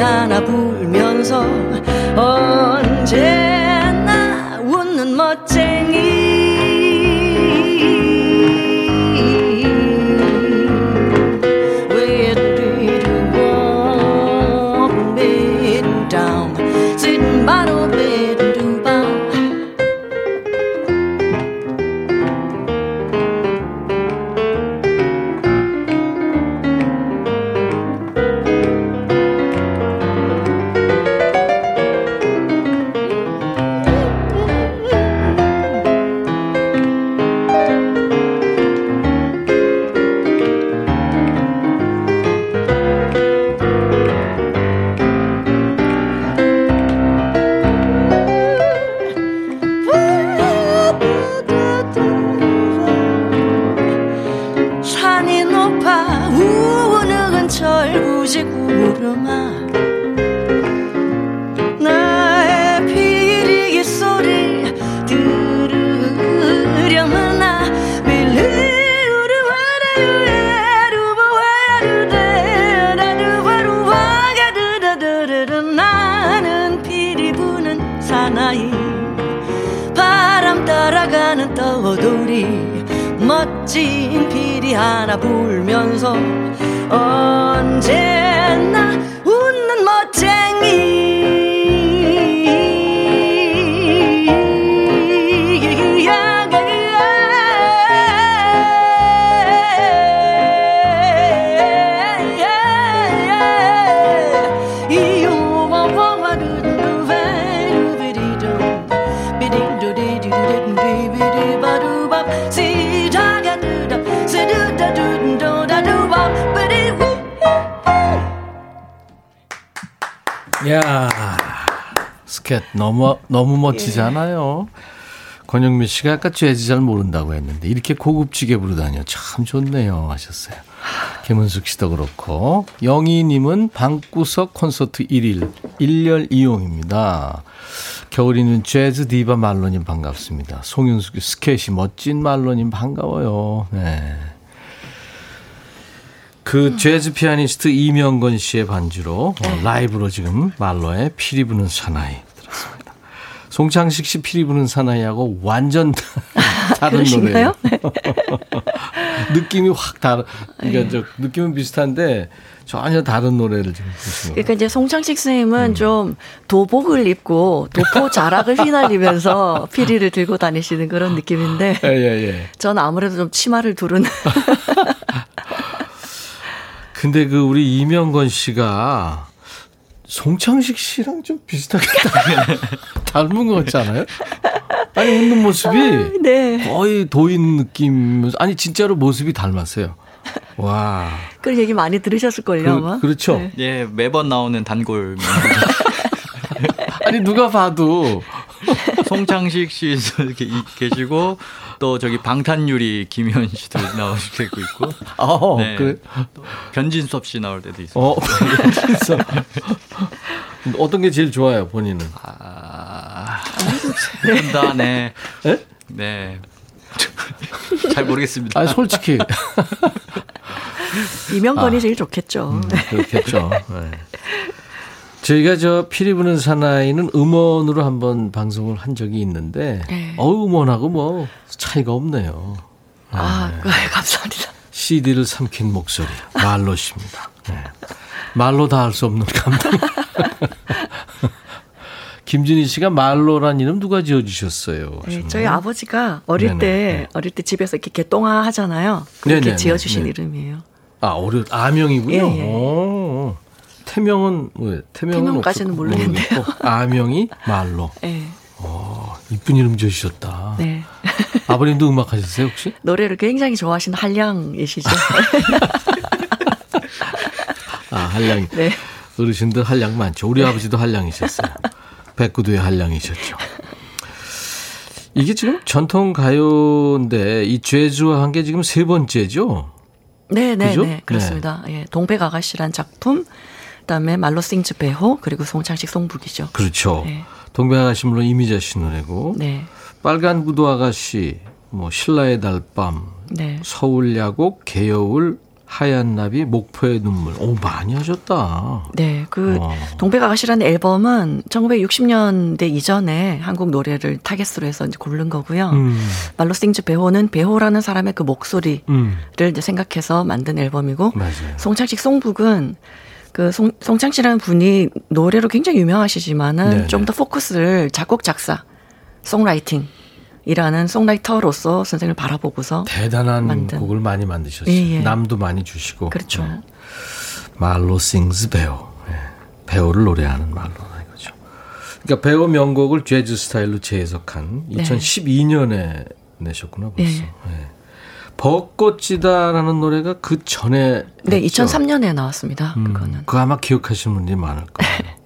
멋 하나 불면서 언제 너무 너무 멋지잖아요. 권영미 씨가 아까 재즈 잘 모른다고 했는데 이렇게 고급지게 부르다니요 참 좋네요 하셨어요. 김은숙 씨도 그렇고 영희님은 방구석 콘서트 1열 1열 이용입니다. 겨울이는 재즈 디바 말로님 반갑습니다. 송윤숙 스캣이 멋진 말로님 반가워요. 네. 그 재즈 피아니스트 이명건 씨의 반주로 어, 라이브로 지금 말로의 피리 부는 사나이. 송창식 씨 피리 부는 사나이하고 완전 다른 노래예요. 그러신가요? 느낌이 확 다른. 그러니까 저 느낌은 비슷한데 전혀 다른 노래를 지금 거예요. 그러니까 이제 송창식 선생님은 음. 좀 도복을 입고 도포 자락을 휘날리면서 피리를 들고 다니시는 그런 느낌인데 예, 예, 예. 저는 아무래도 좀 치마를 두른 근데 그 우리 이명건 씨가 송창식 씨랑 좀 비슷하게 닮은 것 같지 않아요? 아니 웃는 모습이 네. 거의 도인 느낌. 아니 진짜로 모습이 닮았어요. 와. 그런 얘기 많이 들으셨을 걸요 아마. 그, 렇죠 네. 예, 매번 나오는 단골. 아니 누가 봐도 송창식 씨 이렇게 이- 계시고 또 저기 방탄유리 김현 씨도 나오시고 있고 어 네. 그래. 변진섭 씨 나올 때도 있어요. 어 그래서 어떤 게 제일 좋아요 본인은? 아, 다 네. 예? 네. 잘 모르겠습니다. 아니 솔직히 이명건이 아. 제일 좋겠죠. 음, 그렇겠죠. 네. 저희가 저 피리 부는 사나이는 음원으로 한번 방송을 한 적이 있는데 네. 어 음원하고 뭐 차이가 없네요. 아, 감사합니다. CD를 삼킨 목소리 말로십니다. 네. 말로 다 할 수 없는 감동. 김진희 씨가 말로란 이름 누가 지어주셨어요? 네? 저희 아버지가 어릴 네네, 때 네. 어릴 때 집에서 이렇게 개똥아 하잖아요. 그렇게 네네네, 지어주신 네. 이름이에요. 아 어려 아명이군요. 예, 예. 오. 태명은 왜? 태명은 태명까지는 없을- 모르겠는데요. 모르겠고, 아명이 말로. 네, 이쁜 이름 지으셨다. 네. 아버님도 음악 하셨어요 혹시? 노래를 굉장히 좋아하시는 한량이시죠. 아 한량이. 네. 어르신들 한량 많죠. 우리 아버지도 한량이셨어요. 백구도의 한량이셨죠. 이게 지금 전통 가요인데 이 재즈와 한 게 지금 세 번째죠. 네, 네, 그죠? 네, 그렇습니다. 예, 동백 아가씨란 작품, 그다음에 말로 싱 즈 배호, 그리고 송창식 송북이죠. 그렇죠. 네. 동백 아가씨 물론 이미자 씨 노래고 네, 빨간 구두 아가씨, 뭐 신라의 달밤, 네. 서울 야곡, 개여울, 하얀 나비, 목포의 눈물. 오 많이 하셨다. 네, 그 어. 동백 아가씨라는 앨범은 1960년대 이전에 한국 노래를 타겟으로 해서 이제 고른 거고요. 음, 말로 싱즈 배호는 배호라는 사람의 그 목소리를 음, 이제 생각해서 만든 앨범이고 맞아요. 송창식 송북은 그 송, 송창식이라는 분이 노래로 굉장히. 유명하시지만은 좀 더 포커스를 작곡 작사 송라이팅 이라는 송라이터로서 선생을 바라보고서 대단한 만든. 곡을 많이 만드셨어요. 예, 예. 남도 많이 주시고. 그렇죠. 네. 말로 싱스 배우. 예. 배우를 노래하는 말로 이거죠. 그러니까 배우 명곡을 재즈 스타일로 재해석한 네. 2012년에 내셨구나 벌써. 네. 예. 벚꽃이다라는 노래가 그 전에 네, 했죠? 2003년에 나왔습니다. 음, 그거는. 그거 아마 기억하시는 분들이 많을 거예요.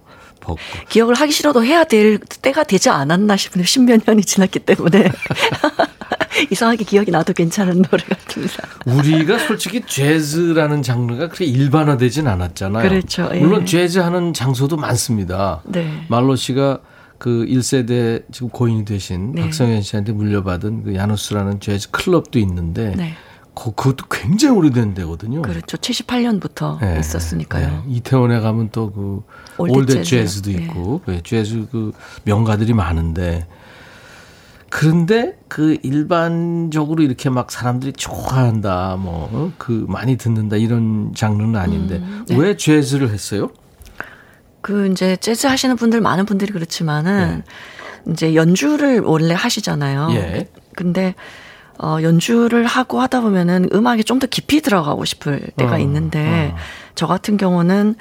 벚꽃. 기억을 하기 싫어도 해야 될 때가 되지 않았나 싶은데 십몇 년이 지났기 때문에 이상하게 기억이 나도 괜찮은 노래 같습니다. 우리가 솔직히 재즈라는 장르가 그렇게 일반화되진 않았잖아요. 그렇죠. 예. 물론 재즈 하는 장소도 많습니다. 네. 말로 씨가 그 1세대 지금 고인이 되신 네. 박성현 씨한테 물려받은 그 야누스라는 재즈 클럽도 있는데 네. 그, 그것도 굉장히 오래된 데거든요. 그렇죠. 78년부터 네. 있었으니까요. 네. 이태원에 가면 또 그 All That Jazz. 재즈도 있고 네, 재즈 그 명가들이 많은데 그런데 그 일반적으로 이렇게 막 사람들이 좋아한다 뭐 그 많이 듣는다 이런 장르는 아닌데 네. 왜 재즈를 했어요? 그 이제 재즈 하시는 분들 많은 분들이 그렇지만은 네. 이제 연주를 원래 하시잖아요. 예. 근데 어 연주를 하고 하다 보면은 음악에 좀 더 깊이 들어가고 싶을 때가 어, 있는데 어. 저 같은 경우는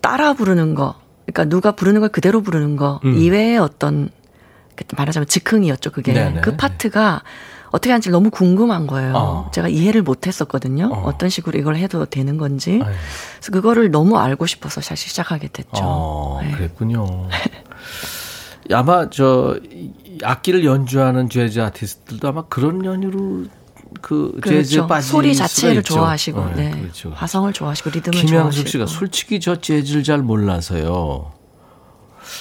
따라 부르는 거 그러니까 누가 부르는 걸 그대로 부르는 거 음. 이외의 어떤 그 말하자면 즉흥이었죠 그게 네네. 그 파트가 어떻게 하는지 너무 궁금한 거예요. 어. 제가 이해를 못 했었거든요. 어. 어. 떤 식으로 이걸 해도 되는 건지. 아유. 그래서 그거를 너무 알고 싶어서 사실 시작하게 됐죠. 어, 네. 그랬군요. 아마 저 이- 악기를 연주하는 재즈 아티스트들도 아마 그런 연유로 그 그렇죠. 빠질 소리 수가 자체를. 좋아하시고, 어, 네. 그렇죠. 화성을 좋아하시고 리듬을 김양숙 좋아하시고. 씨가 솔직히 저 재즈를 잘 몰라서요.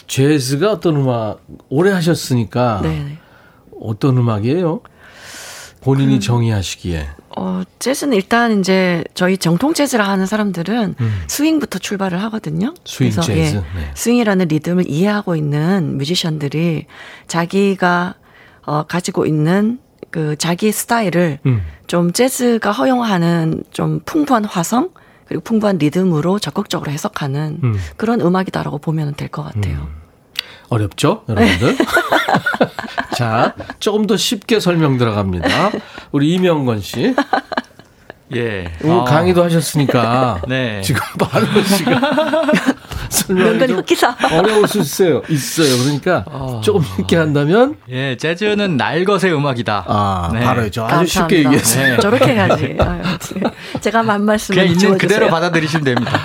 재즈가 어떤 음악 오래 하셨으니까 네. 어떤 음악이에요? 본인이 정의하시기에. 어, 재즈는 일단 이제 저희 정통 재즈라 하는 사람들은 음. 스윙부터 출발을 하거든요. 스윙 그래서, 재즈. 예, 네. 스윙이라는 리듬을 이해하고 있는 뮤지션들이 자기가 어, 가지고 있는 그 자기 스타일을 음. 좀 재즈가 허용하는 좀 풍부한 화성 그리고 풍부한 리듬으로 적극적으로 해석하는 음. 그런 음악이다라고 보면 될 것 같아요. 어렵죠, 여러분들? 자, 조금 더 쉽게 설명 들어갑니다. 우리 이명건 씨. 예. 오늘 아, 강의도 하셨으니까. 네. 지금 바로 씨가 설명이 흑기사. 어려울 수 있어요. 있어요. 그러니까 조금 쉽게 한다면 예, 재즈는 날 것의 음악이다. 아, 네. 바로 죠 아주 쉽게 감사합니다. 얘기했어요. 네. 저렇게 가지. 아유, 제가 한 말씀을 그냥 있는. 그대로 받아들이시면 됩니다.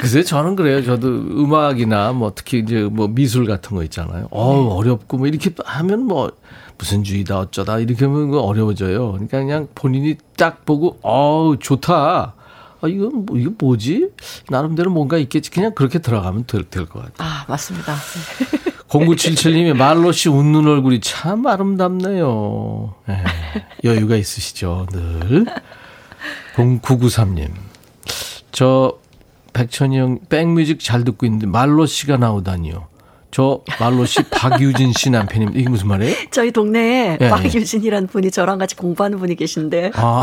글쎄 저는 그래요. 저도 음악이나 뭐 특히 이제 뭐 미술 같은 거 있잖아요. 어 어렵고 뭐 이렇게 하면 뭐 무슨 주의다 어쩌다 이렇게 하면 어려워져요. 그러니까 그냥 본인이 딱 보고 어우 좋다. 아 이건 뭐 이거 뭐지? 나름대로 뭔가 있겠지. 그냥 그렇게 들어가면 될 것 같아요. 아, 맞습니다. 0977님이 말로 씨 웃는 얼굴이 참 아름답네요. 예, 여유가 있으시죠, 늘. 0993님. 저 백천이 형 백뮤직 잘 듣고 있는데 말로 씨가 나오다니요. 저 말로 씨 박유진 씨 남편입니다. 이게 무슨 말이에요? 저희 동네에 예, 박유진이라는 분이 저랑 같이 공부하는 분이 계신데. 아,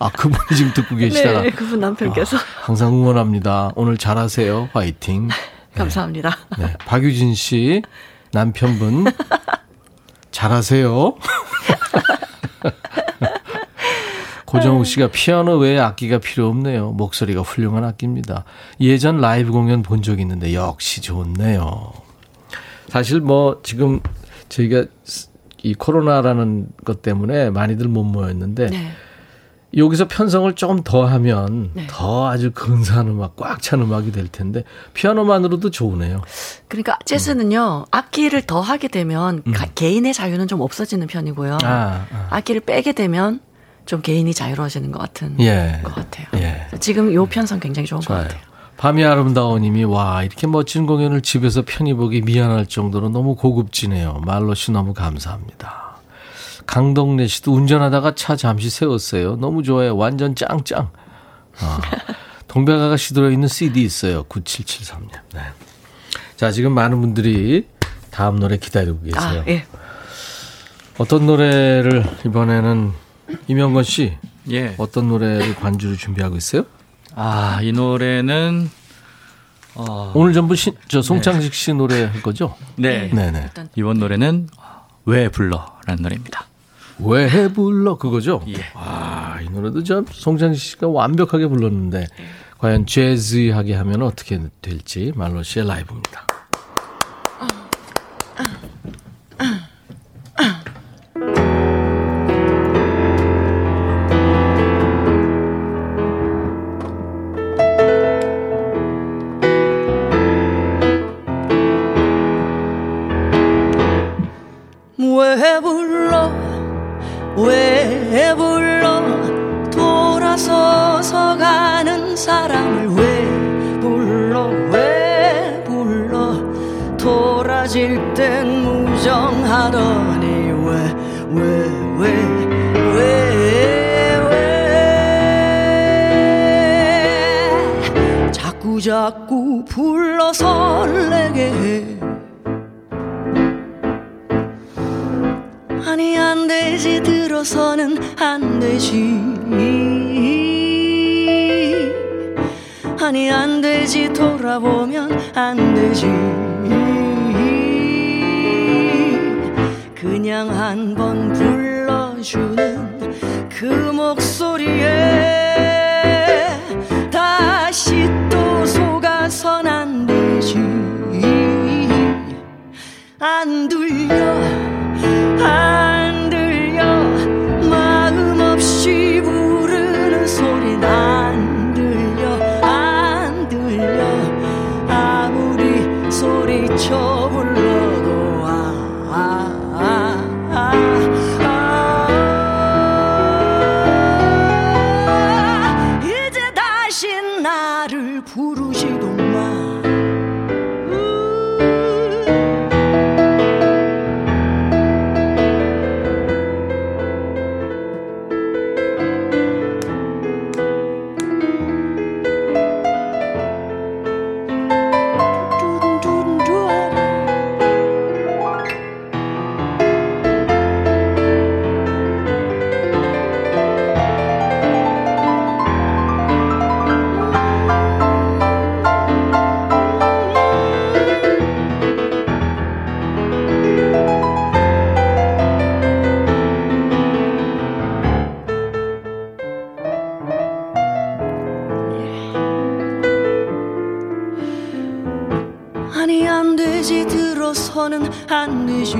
아 그분이 지금 듣고 계시다가 네, 그분 남편께서. 항상 응원합니다. 오늘 잘하세요. 화이팅. 감사합니다. 네, 박유진 씨 남편분 잘하세요. 고정욱 씨가 피아노 외에 악기가 필요 없네요. 목소리가 훌륭한 악기입니다. 예전 라이브 공연 본 적 있는데 역시 좋네요. 사실 뭐 지금 저희가 이 코로나라는 것 때문에 많이들 못 모였는데 네. 여기서 편성을 조금 더 하면 네. 더 아주 근사한 음악, 꽉 찬 음악이 될 텐데 피아노만으로도 좋으네요. 그러니까 재즈는요, 악기를 더 하게 되면 가- 개인의 자유는 좀 없어지는 편이고요. 음. 아, 아. 악기를 빼게 되면 좀 개인이 자유로워지는 것 같은 예. 것 같아요. 예. 지금 요 편성 굉장히 좋은 좋아요. 것 같아요. 밤이 아름다워님이 와 이렇게 멋진 공연을 집에서 편히 보기 미안할 정도로 너무 고급지네요. 말로 씨 너무 감사합니다. 강동래 씨도 운전하다가 차 잠시 세웠어요. 너무 좋아요. 완전 짱짱. 아, 동백아가씨 들어 있는 CD 있어요. 9773년. 네. 자 지금 많은 분들이 다음 노래 기다리고 계세요. 아, 예. 어떤 노래를 이번에는 이명건 씨 예. 어떤 노래를 관주로 준비하고 있어요? 아, 이 노래는 어, 오늘 전부 신, 저 송창식 씨 노래 할 거죠? 네. 네 네. 이번 노래는 왜 불러라는 노래입니다. 왜 불러 그거죠? 예. 아, 이 노래도 참 송창식 씨가 완벽하게 불렀는데 과연 재즈하게 하면 어떻게 될지 말로 씨의 라이브입니다. 그냥 한 번 불러주는 그 목소리에 서는 안 되지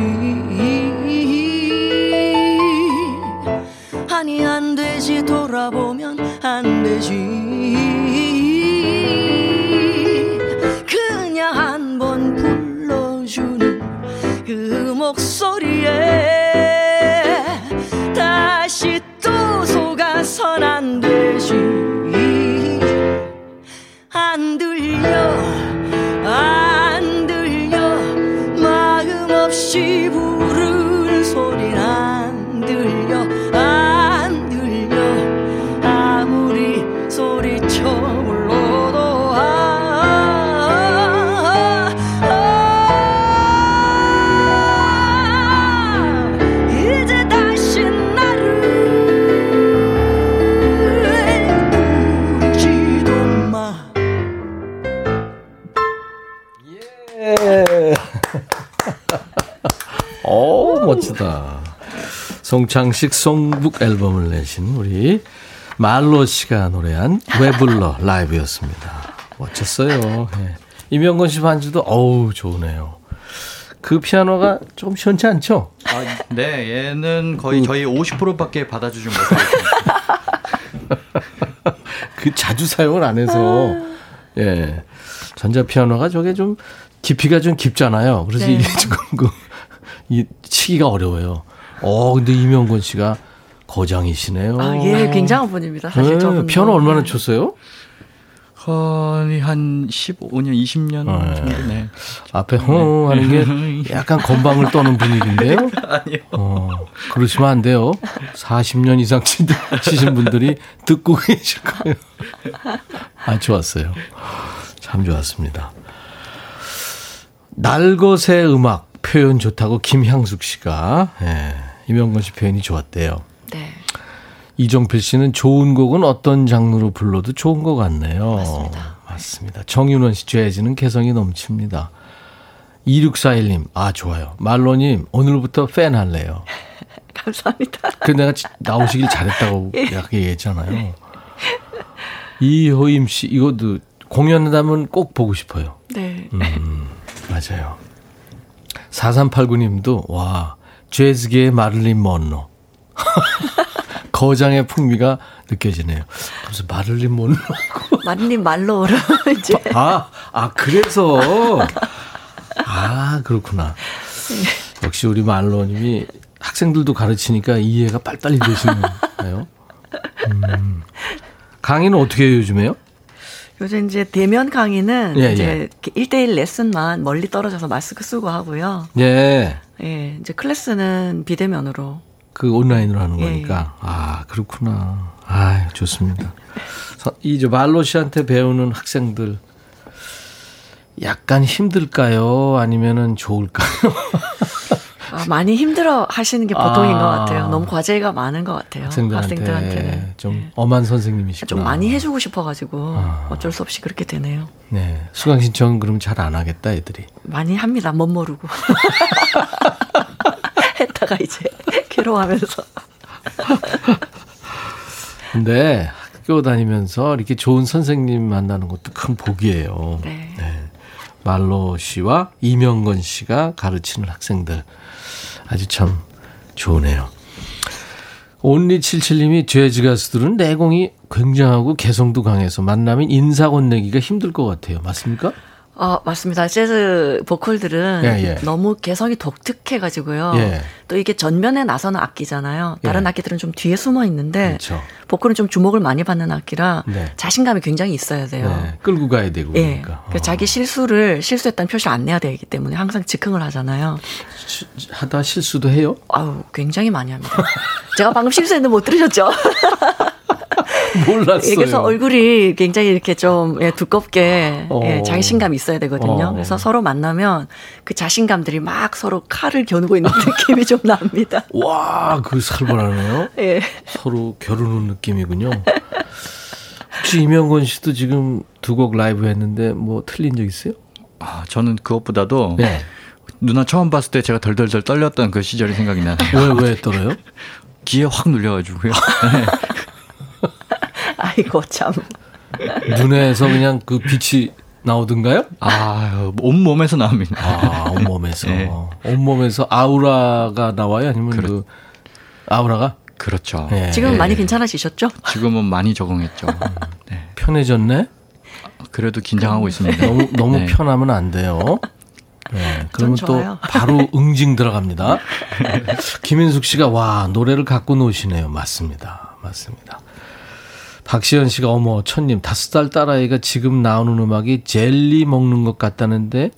송창식 송북 앨범을 내신 우리 말로 씨가 노래한 왜 불러 라이브였습니다. 멋졌어요. 예. 이명건 씨 반주도 어우 좋으네요. 그 피아노가 좀 시원치 않죠? 아, 네, 얘는 거의 저희 50%밖에 받아주지 못하고 그 자주 사용을 안 해서 예 전자 피아노가 저게 좀 깊이가 좀 깊잖아요. 그래서 네. 이게 조금 그 이 치기가 어려워요. 어 근데 이명건 씨가 거장이시네요. 아, 예, 굉장한 분입니다. 사실 네, 저분 피아노 얼마나 쳤어요? 거의 한 15년, 20년 네. 정도 네. 앞에 허 하는 게 약간 건방을 떠는 분위기인데요. 아니요. 어, 그러시면 안 돼요. 40년 이상 치- 치신 분들이 듣고 계실 거예요. 아, 좋았어요. 참 좋았습니다. 날것의 음악 표현 좋다고 김향숙 씨가, 예, 이명건 씨 표현이 좋았대요. 네. 이정필 씨는 좋은 곡은 어떤 장르로 불러도 좋은 것 같네요. 맞습니다. 맞습니다. 정윤원 씨 재즈는 개성이 넘칩니다. 2641님, 아, 좋아요. 말로님, 오늘부터 팬 할래요. 감사합니다. 그 내가 지- 나오시길 잘했다고 약간 얘기했잖아요. 이호임 씨, 이것도 공연하면 꼭 보고 싶어요. 네. 음, 맞아요. 4389님도, 와, 재즈계의 마를린 먼로. 거장의 풍미가 느껴지네요. 그래서 마를린 먼로. 마님 말로로 이제 아, 아, 그래서. 아, 그렇구나. 역시 우리 말로님이 학생들도 가르치니까 이해가 빨리빨리 되시는 거예요. 음. 강의는 어떻게 해요, 요즘에요? 요즘 이제 대면 강의는 예, 이제 1대1 레슨만 멀리 떨어져서 마스크 쓰고 하고요. 예. 예, 이제 클래스는 비대면으로. 그 온라인으로 하는 예, 거니까. 아, 그렇구나. 아, 좋습니다. 이저 말로 씨한테 배우는 학생들 약간 힘들까요? 아니면은 좋을까요? 아, 많이 힘들어 하시는 게 보통인 아. 것 같아요. 너무 과제가 많은 것 같아요. 학생들한테, 학생들한테는. 좀 예. 엄한 선생님이시구나. 좀 많이 해주고 싶어가지고 아. 어쩔 수 없이 그렇게 되네요. 네. 수강 신청 그럼 잘 안 하겠다, 애들이. 많이 합니다. 멋 모르고. 했다가 이제 괴로워하면서. 근데 학교 다니면서 이렇게 좋은 선생님 만나는 것도 큰 복이에요. 네. 말로 씨와 이명건 씨가 가르치는 학생들 아주 참 좋으네요. 온리77님이 재즈 가수들은 내공이 굉장하고 개성도 강해서 만나면 인사 건네기가 힘들 것 같아요. 맞습니까? 아, 맞습니다. 재즈 보컬들은 예, 예. 너무 개성이 독특해가지고요. 예. 또 이게 전면에 나서는 악기잖아요. 다른 예. 악기들은 좀 뒤에 숨어 있는데 그렇죠. 보컬은 좀 주목을 많이 받는 악기라 네. 자신감이 굉장히 있어야 돼요. 네, 끌고 가야 되고 예. 그러니까. 그 자기 실수를 실수했다는 표시를 안 내야 되기 때문에 항상 즉흥을 하잖아요. 시- 하다 실수도 해요? 아우, 굉장히 많이 합니다. 제가 방금 실수했는데 못 들으셨죠? 몰랐어요. 예, 그래서 얼굴이 굉장히 이렇게 좀 예, 두껍게 어. 예, 자신감이 있어야 되거든요. 어. 그래서 서로 만나면 그 자신감들이 막 서로 칼을 겨누고 있는 느낌이 좀 납니다. 와, 그 살벌하네요. 예. 서로 겨루는 느낌이군요. 혹시 이명건 씨도 지금 두 곡 라이브 했는데 뭐 틀린 적 있어요? 아, 저는 그것보다도 네. 누나 처음 봤을 때 제가 덜덜덜 떨렸던 그 시절이 생각이 나네요. 왜, 왜 떨어요? 귀에 확 눌려가지고요. 네. 아이고 참. 눈에서 그냥 그 빛이 나오던가요? 아, 온몸에서 나옵니다. 아, 온몸에서. 네. 온몸에서 아우라가 나와요? 아니면 그, 아우라가? 그렇죠. 네. 지금 많이 괜찮아지셨죠? 지금은 많이 적응했죠. 네. 편해졌네? 그래도 긴장하고 있습니다. 너무, 너무 네. 편하면 안 돼요. 네, 그러면 또. 바로 응징 들어갑니다. 김인숙 씨가 와 노래를 갖고 노시네요. 맞습니다. 맞습니다. 박시현 씨가 어머 천님 다섯 살 딸아이가 지금 나오는 음악이 젤리 먹는 것 같다는데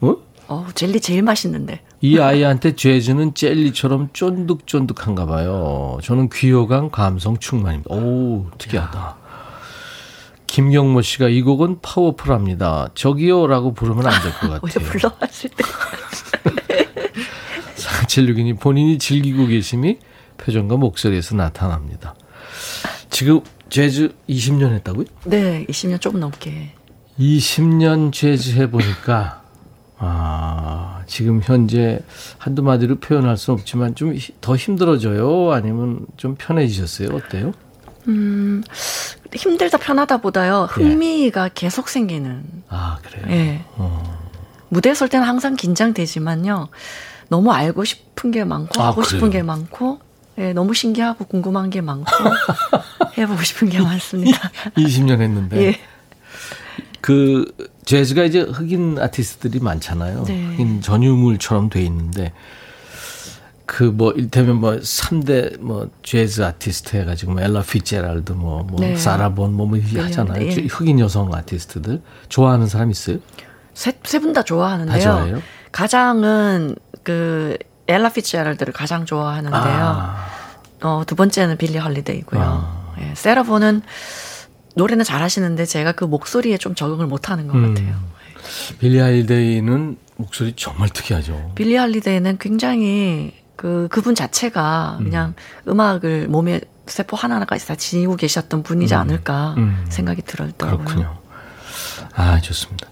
어? 어, 젤리 제일 맛있는데. 이 아이한테 재즈는 젤리처럼 쫀득쫀득한가 봐요. 저는 귀여감 감성 충만입니다. 오 특이하다. 김경모 씨가 이 곡은 파워풀합니다. 저기요라고 부르면 안 될것 오히려 같아요. 불러왔을 때. 4762님 본인이 즐기고 계심이 표정과 목소리에서 나타납니다. 지금 재즈 20년 했다고요? 네, 20년 조금 넘게. 20년 재즈 해보니까 아 지금 현재 한두 마디로 표현할 수는 없지만 좀 더 힘들어져요? 아니면 좀 편해지셨어요? 어때요? 음, 힘들다 편하다 보다요. 흥미가 계속 생기는. 아 그래요? 예. 어. 무대에 설 때는 항상 긴장되지만요. 너무 알고 싶은 게 많고 아, 하고 싶은 그래요? 게 많고 예, 너무 신기하고 궁금한 게 많고 해보고 싶은 게 많습니다. 20년 했는데 예. 그 재즈가 이제 흑인 아티스트들이 많잖아요. 네. 흑인 전유물처럼 돼 있는데 그 뭐 일테면 뭐 3대 뭐 재즈 아티스트 해 가지고 뭐 엘라 피츠제럴드 뭐, 뭐 네. 사라 본 뭐, 뭐 이렇게 네, 하잖아요. 네. 흑인 여성 아티스트들 좋아하는 사람 있어요? 세 분 다 좋아하는데요. 다? 가장은 그 엘라 피츠제럴드를 가장 좋아하는데요. 아, 어, 두 번째는 빌리 홀리데이고요. 아. 예, 사라 본은 노래는 잘하시는데 제가 그 목소리에 좀 적응을 못하는 것 음. 같아요. 빌리 홀리데이는 목소리 정말 특이하죠. 빌리 홀리데이는 굉장히 그 그분 자체가 그냥 음. 악을 몸에 세포 하나하나까지 다 지니고 계셨던 분이지 않을까 음. 생각이 들었더라고요. 그렇군요. 아, 좋습니다.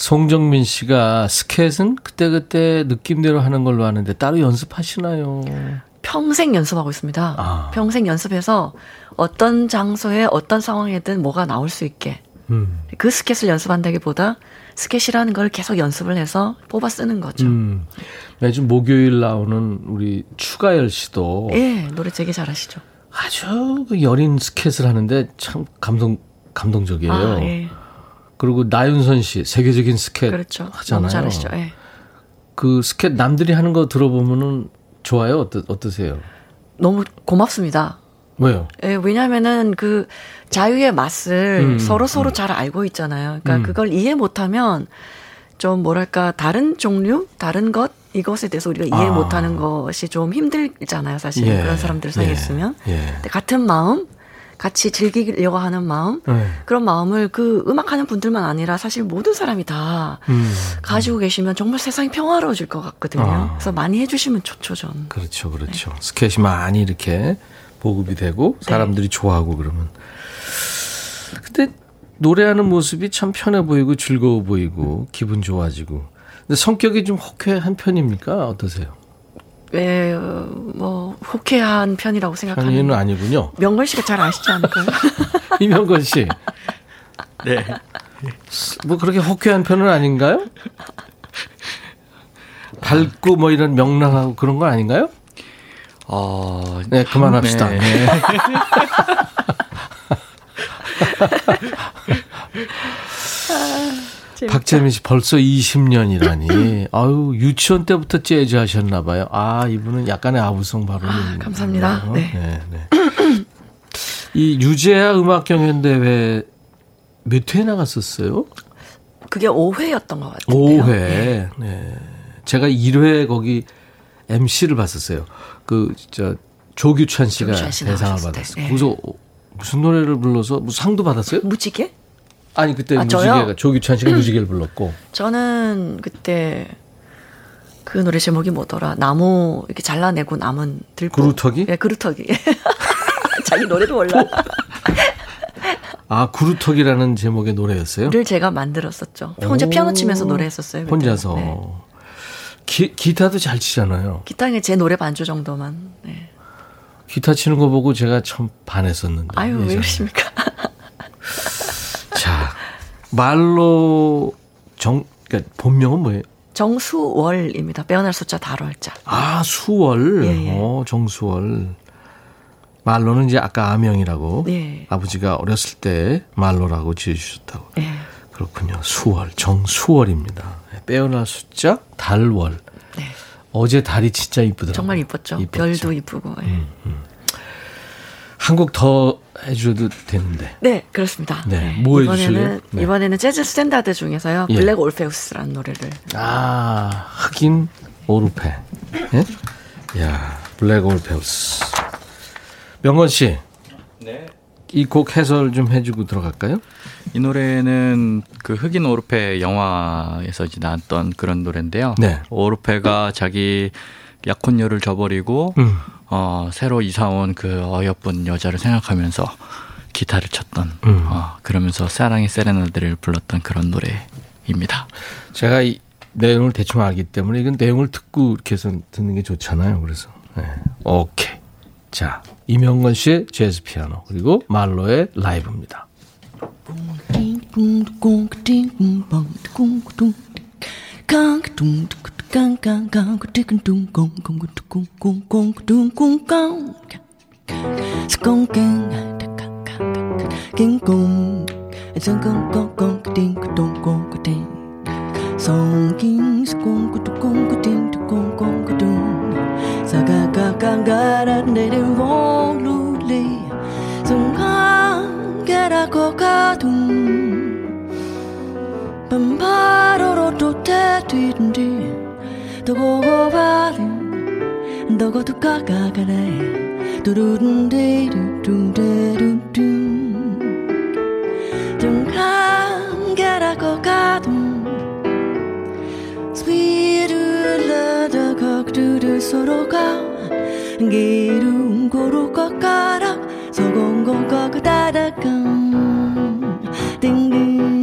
송정민 씨가 스캣은 그때그때 느낌대로 하는 걸로 아는데 따로 연습하시나요? 평생 연습하고 있습니다. 아. 평생 연습해서 어떤 장소에 어떤 상황에든 뭐가 나올 수 있게 음. 그 스캣을 연습한다기보다 스캣이라는 걸 계속 연습을 해서 뽑아 쓰는 거죠. 음. 매주 목요일 나오는 우리 추가열 씨도 예, 노래 되게 잘하시죠. 아주 그 여린 스캣을 하는데 참 감동 감동적이에요. 아, 예. 그리고 나윤선 씨 세계적인 스캣 그렇죠. 하잖아요. 너무 잘하시죠. 예. 그 스캣 남들이 하는 거 들어보면은 좋아요. 어떠, 어떠세요? 너무 고맙습니다. 왜요? 예, 왜냐면은 그 자유의 맛을 음, 서로 서로 잘 알고 있잖아요. 그러니까 음. 그걸 이해 못하면 좀 뭐랄까 다른 종류, 다른 것 이것에 대해서 우리가 이해 아. 못하는 것이 좀 힘들잖아요. 사실 예, 그런 사람들 사이에 예, 있으면 예. 같은 마음, 같이 즐기려고 하는 마음 네. 그런 마음을 그 음악하는 분들만 아니라 사실 모든 사람이 다 음. 가지고 계시면 정말 세상이 평화로워질 것 같거든요. 아. 그래서 많이 해주시면 좋죠, 전. 그렇죠, 그렇죠. 스케치 많이 이렇게 보급이 되고 사람들이 좋아하고 그러면. 근데 노래하는 모습이 참 편해 보이고 즐거워 보이고 기분 좋아지고. 근데 성격이 좀 호쾌한 편입니까? 어떠세요? 예, 어, 뭐 호쾌한 편이라고 생각하는. 편의는 아니군요. 명걸 씨가 잘 아시지 않을까요? 이명건 씨, 네. 뭐 그렇게 호쾌한 편은 아닌가요? 밝고 뭐 이런 명랑하고 그런 건 아닌가요? 어, 네, 그만합시다. 네. 네. 박재민 씨 벌써 20년이라니. 아유, 유치원 때부터 재즈 하셨나 봐요. 아, 이분은 약간의 아우성 발음이 있는 감사합니다. 거예요. 네. 네, 네. 이 유재하 음악 경연 대회 몇 회 나갔었어요? 그게 5회였던 것 같아요. 5회. 네. 제가 1회 거기 MC를 봤었어요. 그, 저, 조규찬 씨가 조규찬 씨 대상을. 받았어요. 네. 그래서 무슨 노래를 불러서 무슨 상도 받았어요? 무지개? 아니, 그때 아? 무지개가, 조규찬 씨가 무지개를 불렀고. 저는 그때 그 노래 제목이 뭐더라? 나무 이렇게 잘라내고 남은 들고. 그루터기? 예, 그루터기. 자기 노래도 몰라. 아, 구루턱이라는 제목의 노래였어요? 를 제가 만들었었죠. 혼자 오. 피아노 치면서 노래했었어요. 그때. 혼자서. 네. 기, 기타도 잘 치잖아요. 기타에 제 노래 반주 정도만. 네. 기타 치는 거 보고 제가 참 반했었는데. 아유, 왜 예전에. 그러십니까? 자, 말로 정, 그러니까 본명은 뭐예요? 정수월입니다. 빼어날 숫자 다월자. 아, 수월. 예, 예. 어, 정수월. 말로는 이제 아까 아명이라고 예. 아버지가 어렸을 때 말로라고 지어주셨다고. 예. 그렇군요. 수월, 정수월입니다. 네, 빼어날 숫자, 달월. 네. 어제 달이 진짜 이쁘더라고요. 정말 이뻤죠. 이뻤죠. 별도 이쁘고. 예. 한곡 더 해줘도 되는데. 네, 그렇습니다. 네, 뭐 해주실래요? 이번에는 네. 이번에는 재즈 스탠다드 중에서요. 예. Black Orpheus라는 노래를 아, 흑인 오르페. 예? 야, Black Orpheus. 명건 씨. 네. 이 곡 해설 좀 해주고 들어갈까요? 이 노래는 그 흑인 오르페 영화에서 이제 나왔던 그런 노래인데요. 네. 오르페가 자기 약혼녀를 저버리고 음. 어, 새로 이사 온 그 어여쁜 여자를 생각하면서 기타를 쳤던 음. 어, 그러면서 사랑의 세레나데를 불렀던 그런 노래입니다. 제가 이 내용을 대충 알기 때문에 이건 내용을 듣고 이렇게 해서 듣는 게 좋잖아요. 그래서. 네. 오케이. 자, 이명건 씨의 재즈 피아노 그리고 말로의 라이브입니다. Gang gang gang tick and doom gong gong gong gong gong doom gong gong Skong gang King gong gong gong gong gong king skong gong ding gong gong doom Saga ga ga ga da ne de wong lu le Song ga ga da go ga doom Bam ba ro ro te 도와는 너고도 가가가네 두루룬디루룬데루룬 동감가라고 가동 스위르르더 걱두들 서로가 기름 고로 꺾어라 소공공거 그다닥강 띵띵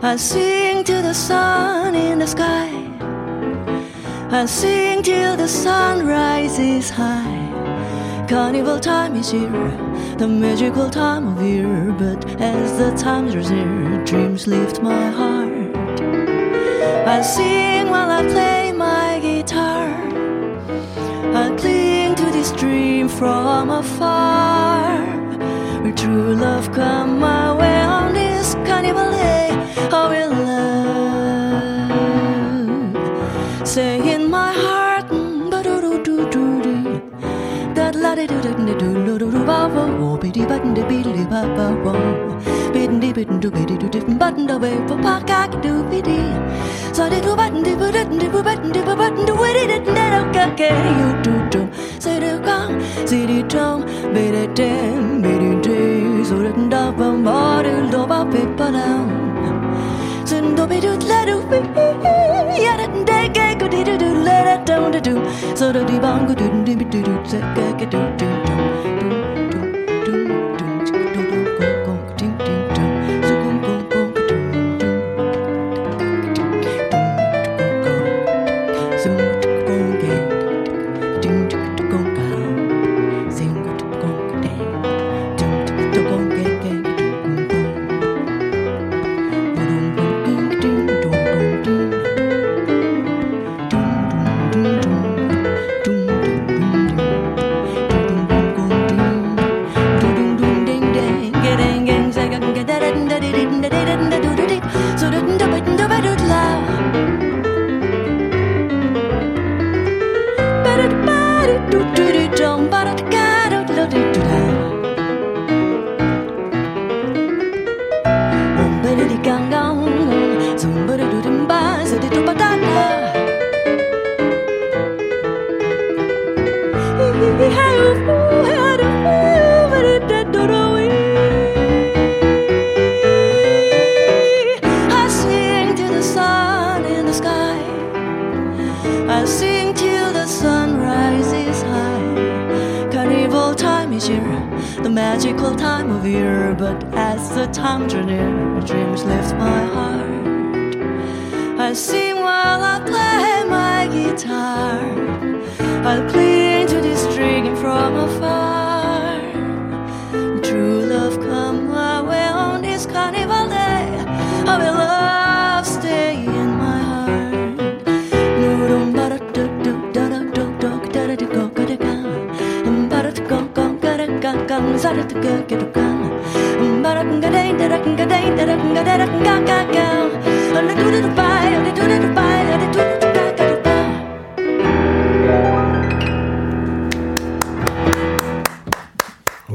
I sing to the sun in the sky I sing till the sun rises high. Carnival time is here, the magical time of year. But as the time draws near, dreams lift my heart. I sing while I play my guitar. I cling to this dream from afar. Where true love come my way on this carnival day. De do do do do do do ba ba wo bi di button de bi di ba ba wo bitten di bitten do bi di do different button do ba ba ka do bi di so de do button di bu di bu button di bu button do wi di di da do ka ke you do do say de kang say de tong be de dem be de de so de da ba ba de do ba pe pa down Sun do be do la do ya da down to do so do do do do do do do do do do do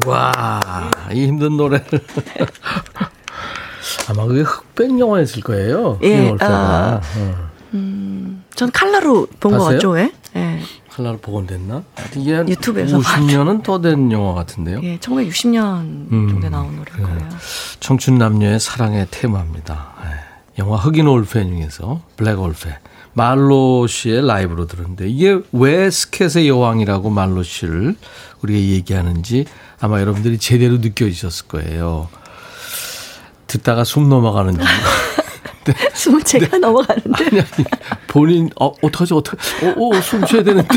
와, 이 힘든 노래를. 아마 그게 흑백 영화였을 거예요. 예, 예, 아. 어. 전 칼라로 본 것? 같죠, 예? 예. 칼라로 복원됐나? 이게 한 유튜브에서 50년은 더 된 영화 같은데요. 예, 1960년 음, 정도에 나온 노래일 그래요. 거예요. 청춘 남녀의 사랑의 테마입니다. 예. 영화 흑인 올페 중에서 Black 올페 말로 씨의 라이브로 들었는데 이게 왜 스캣의 여왕이라고 말로 씨를 우리가 얘기하는지 아마 여러분들이 제대로 느껴지셨을 거예요. 듣다가 숨 넘어가는 지 숨을 제가 넘어가는데. 아니, 아니, 본인 어 어떡하지 어떡 어숨 쉬어야 되는데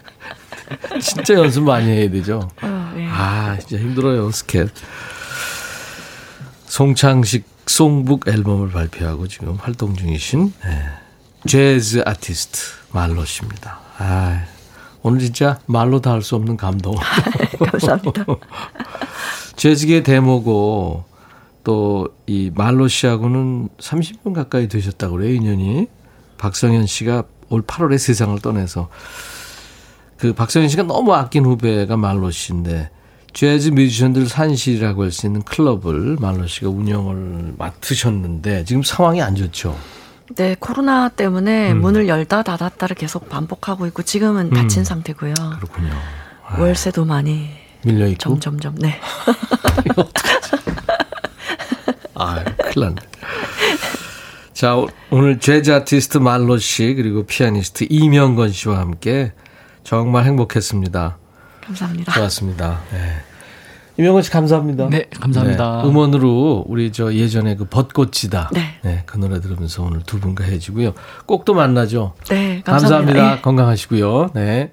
진짜 연습 많이 해야 되죠. 어, 예. 아, 진짜 힘들어요, 스캣. 송창식 송북 앨범을 발표하고 지금 활동 중이신 예, 재즈 아티스트 말로 씨입니다. 아, 오늘 진짜 말로 다 할 수 없는 감동. 감사합니다. 재즈계 데모고 또 이 말로 씨하고는 30년 가까이 되셨다고 그래요, 인연이. 박성현 씨가 올 8월에 세상을 떠나서 그 박성현 씨가 너무 아낀 후배가 말로 씨인데 재즈 뮤지션들 산실이라고 할 수 있는 클럽을 말로 씨가 운영을 맡으셨는데 지금 상황이 안 좋죠. 네, 코로나 때문에 음. 문을 열다 닫았다를 계속 반복하고 있고 지금은 닫힌 상태고요. 그렇군요. 월세도 많이 밀려 있고. 점점점 네. 아, 큰일 났네. 자, 오- 오늘 재즈 아티스트 말로 씨 그리고 피아니스트 이명건 씨와 함께 정말 행복했습니다. 감사합니다. 좋았습니다. 네. 이명건 씨 감사합니다. 네, 감사합니다. 네, 음원으로 우리 저 예전에 그 벚꽃이다. 네. 그 노래 들으면서 오늘 두 분과 해주고요. 꼭 또 만나죠. 네, 감사합니다. 감사합니다. 예. 건강하시고요. 네.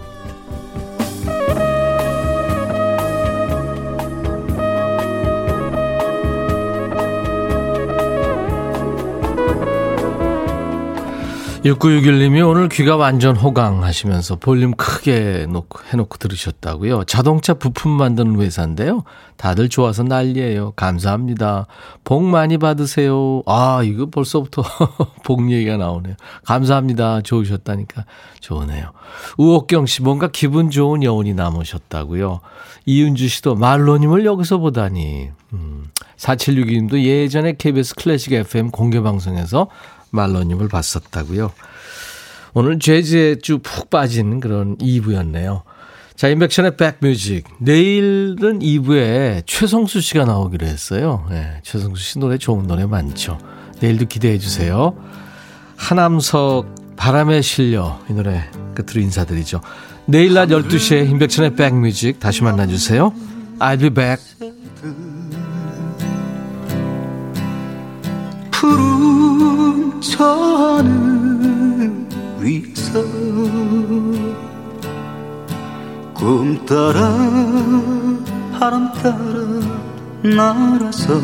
6961님이 오늘 귀가 완전 호강하시면서 볼륨 크게 놓고, 해놓고 들으셨다고요. 자동차 부품 만드는 회사인데요. 다들 좋아서 난리예요. 감사합니다. 복 많이 받으세요. 아, 이거 벌써부터 복 얘기가 나오네요. 감사합니다. 좋으셨다니까 좋으네요. 우옥경 씨 뭔가 기분 좋은 여운이 남으셨다고요. 이은주 씨도 말로님을 여기서 보다니. 음, 4762님도 예전에 KBS 클래식 FM 공개 방송에서 말로님을 봤었다고요. 오늘 재즈에 쭉 푹 빠진 그런 2부였네요. 자, 인백션의 백뮤직. 내일은 2부에 최성수 씨가 나오기로 했어요. 네, 최성수 씨 노래 좋은 노래 많죠. 내일도 기대해 주세요. 하남석 바람에 실려 이 노래 끝으로 인사드리죠. 내일 낮 12시에 인백션의 백뮤직 다시 만나주세요. I'll be back. 저하늘 위서 꿈 따라 바람 따라 날아서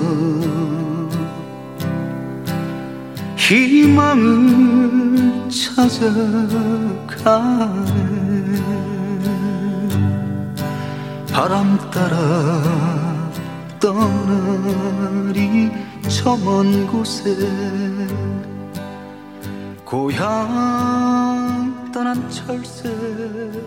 희망을 찾아가네. 바람 따라 떠나리 저 먼 곳에 고향 떠난 철새처럼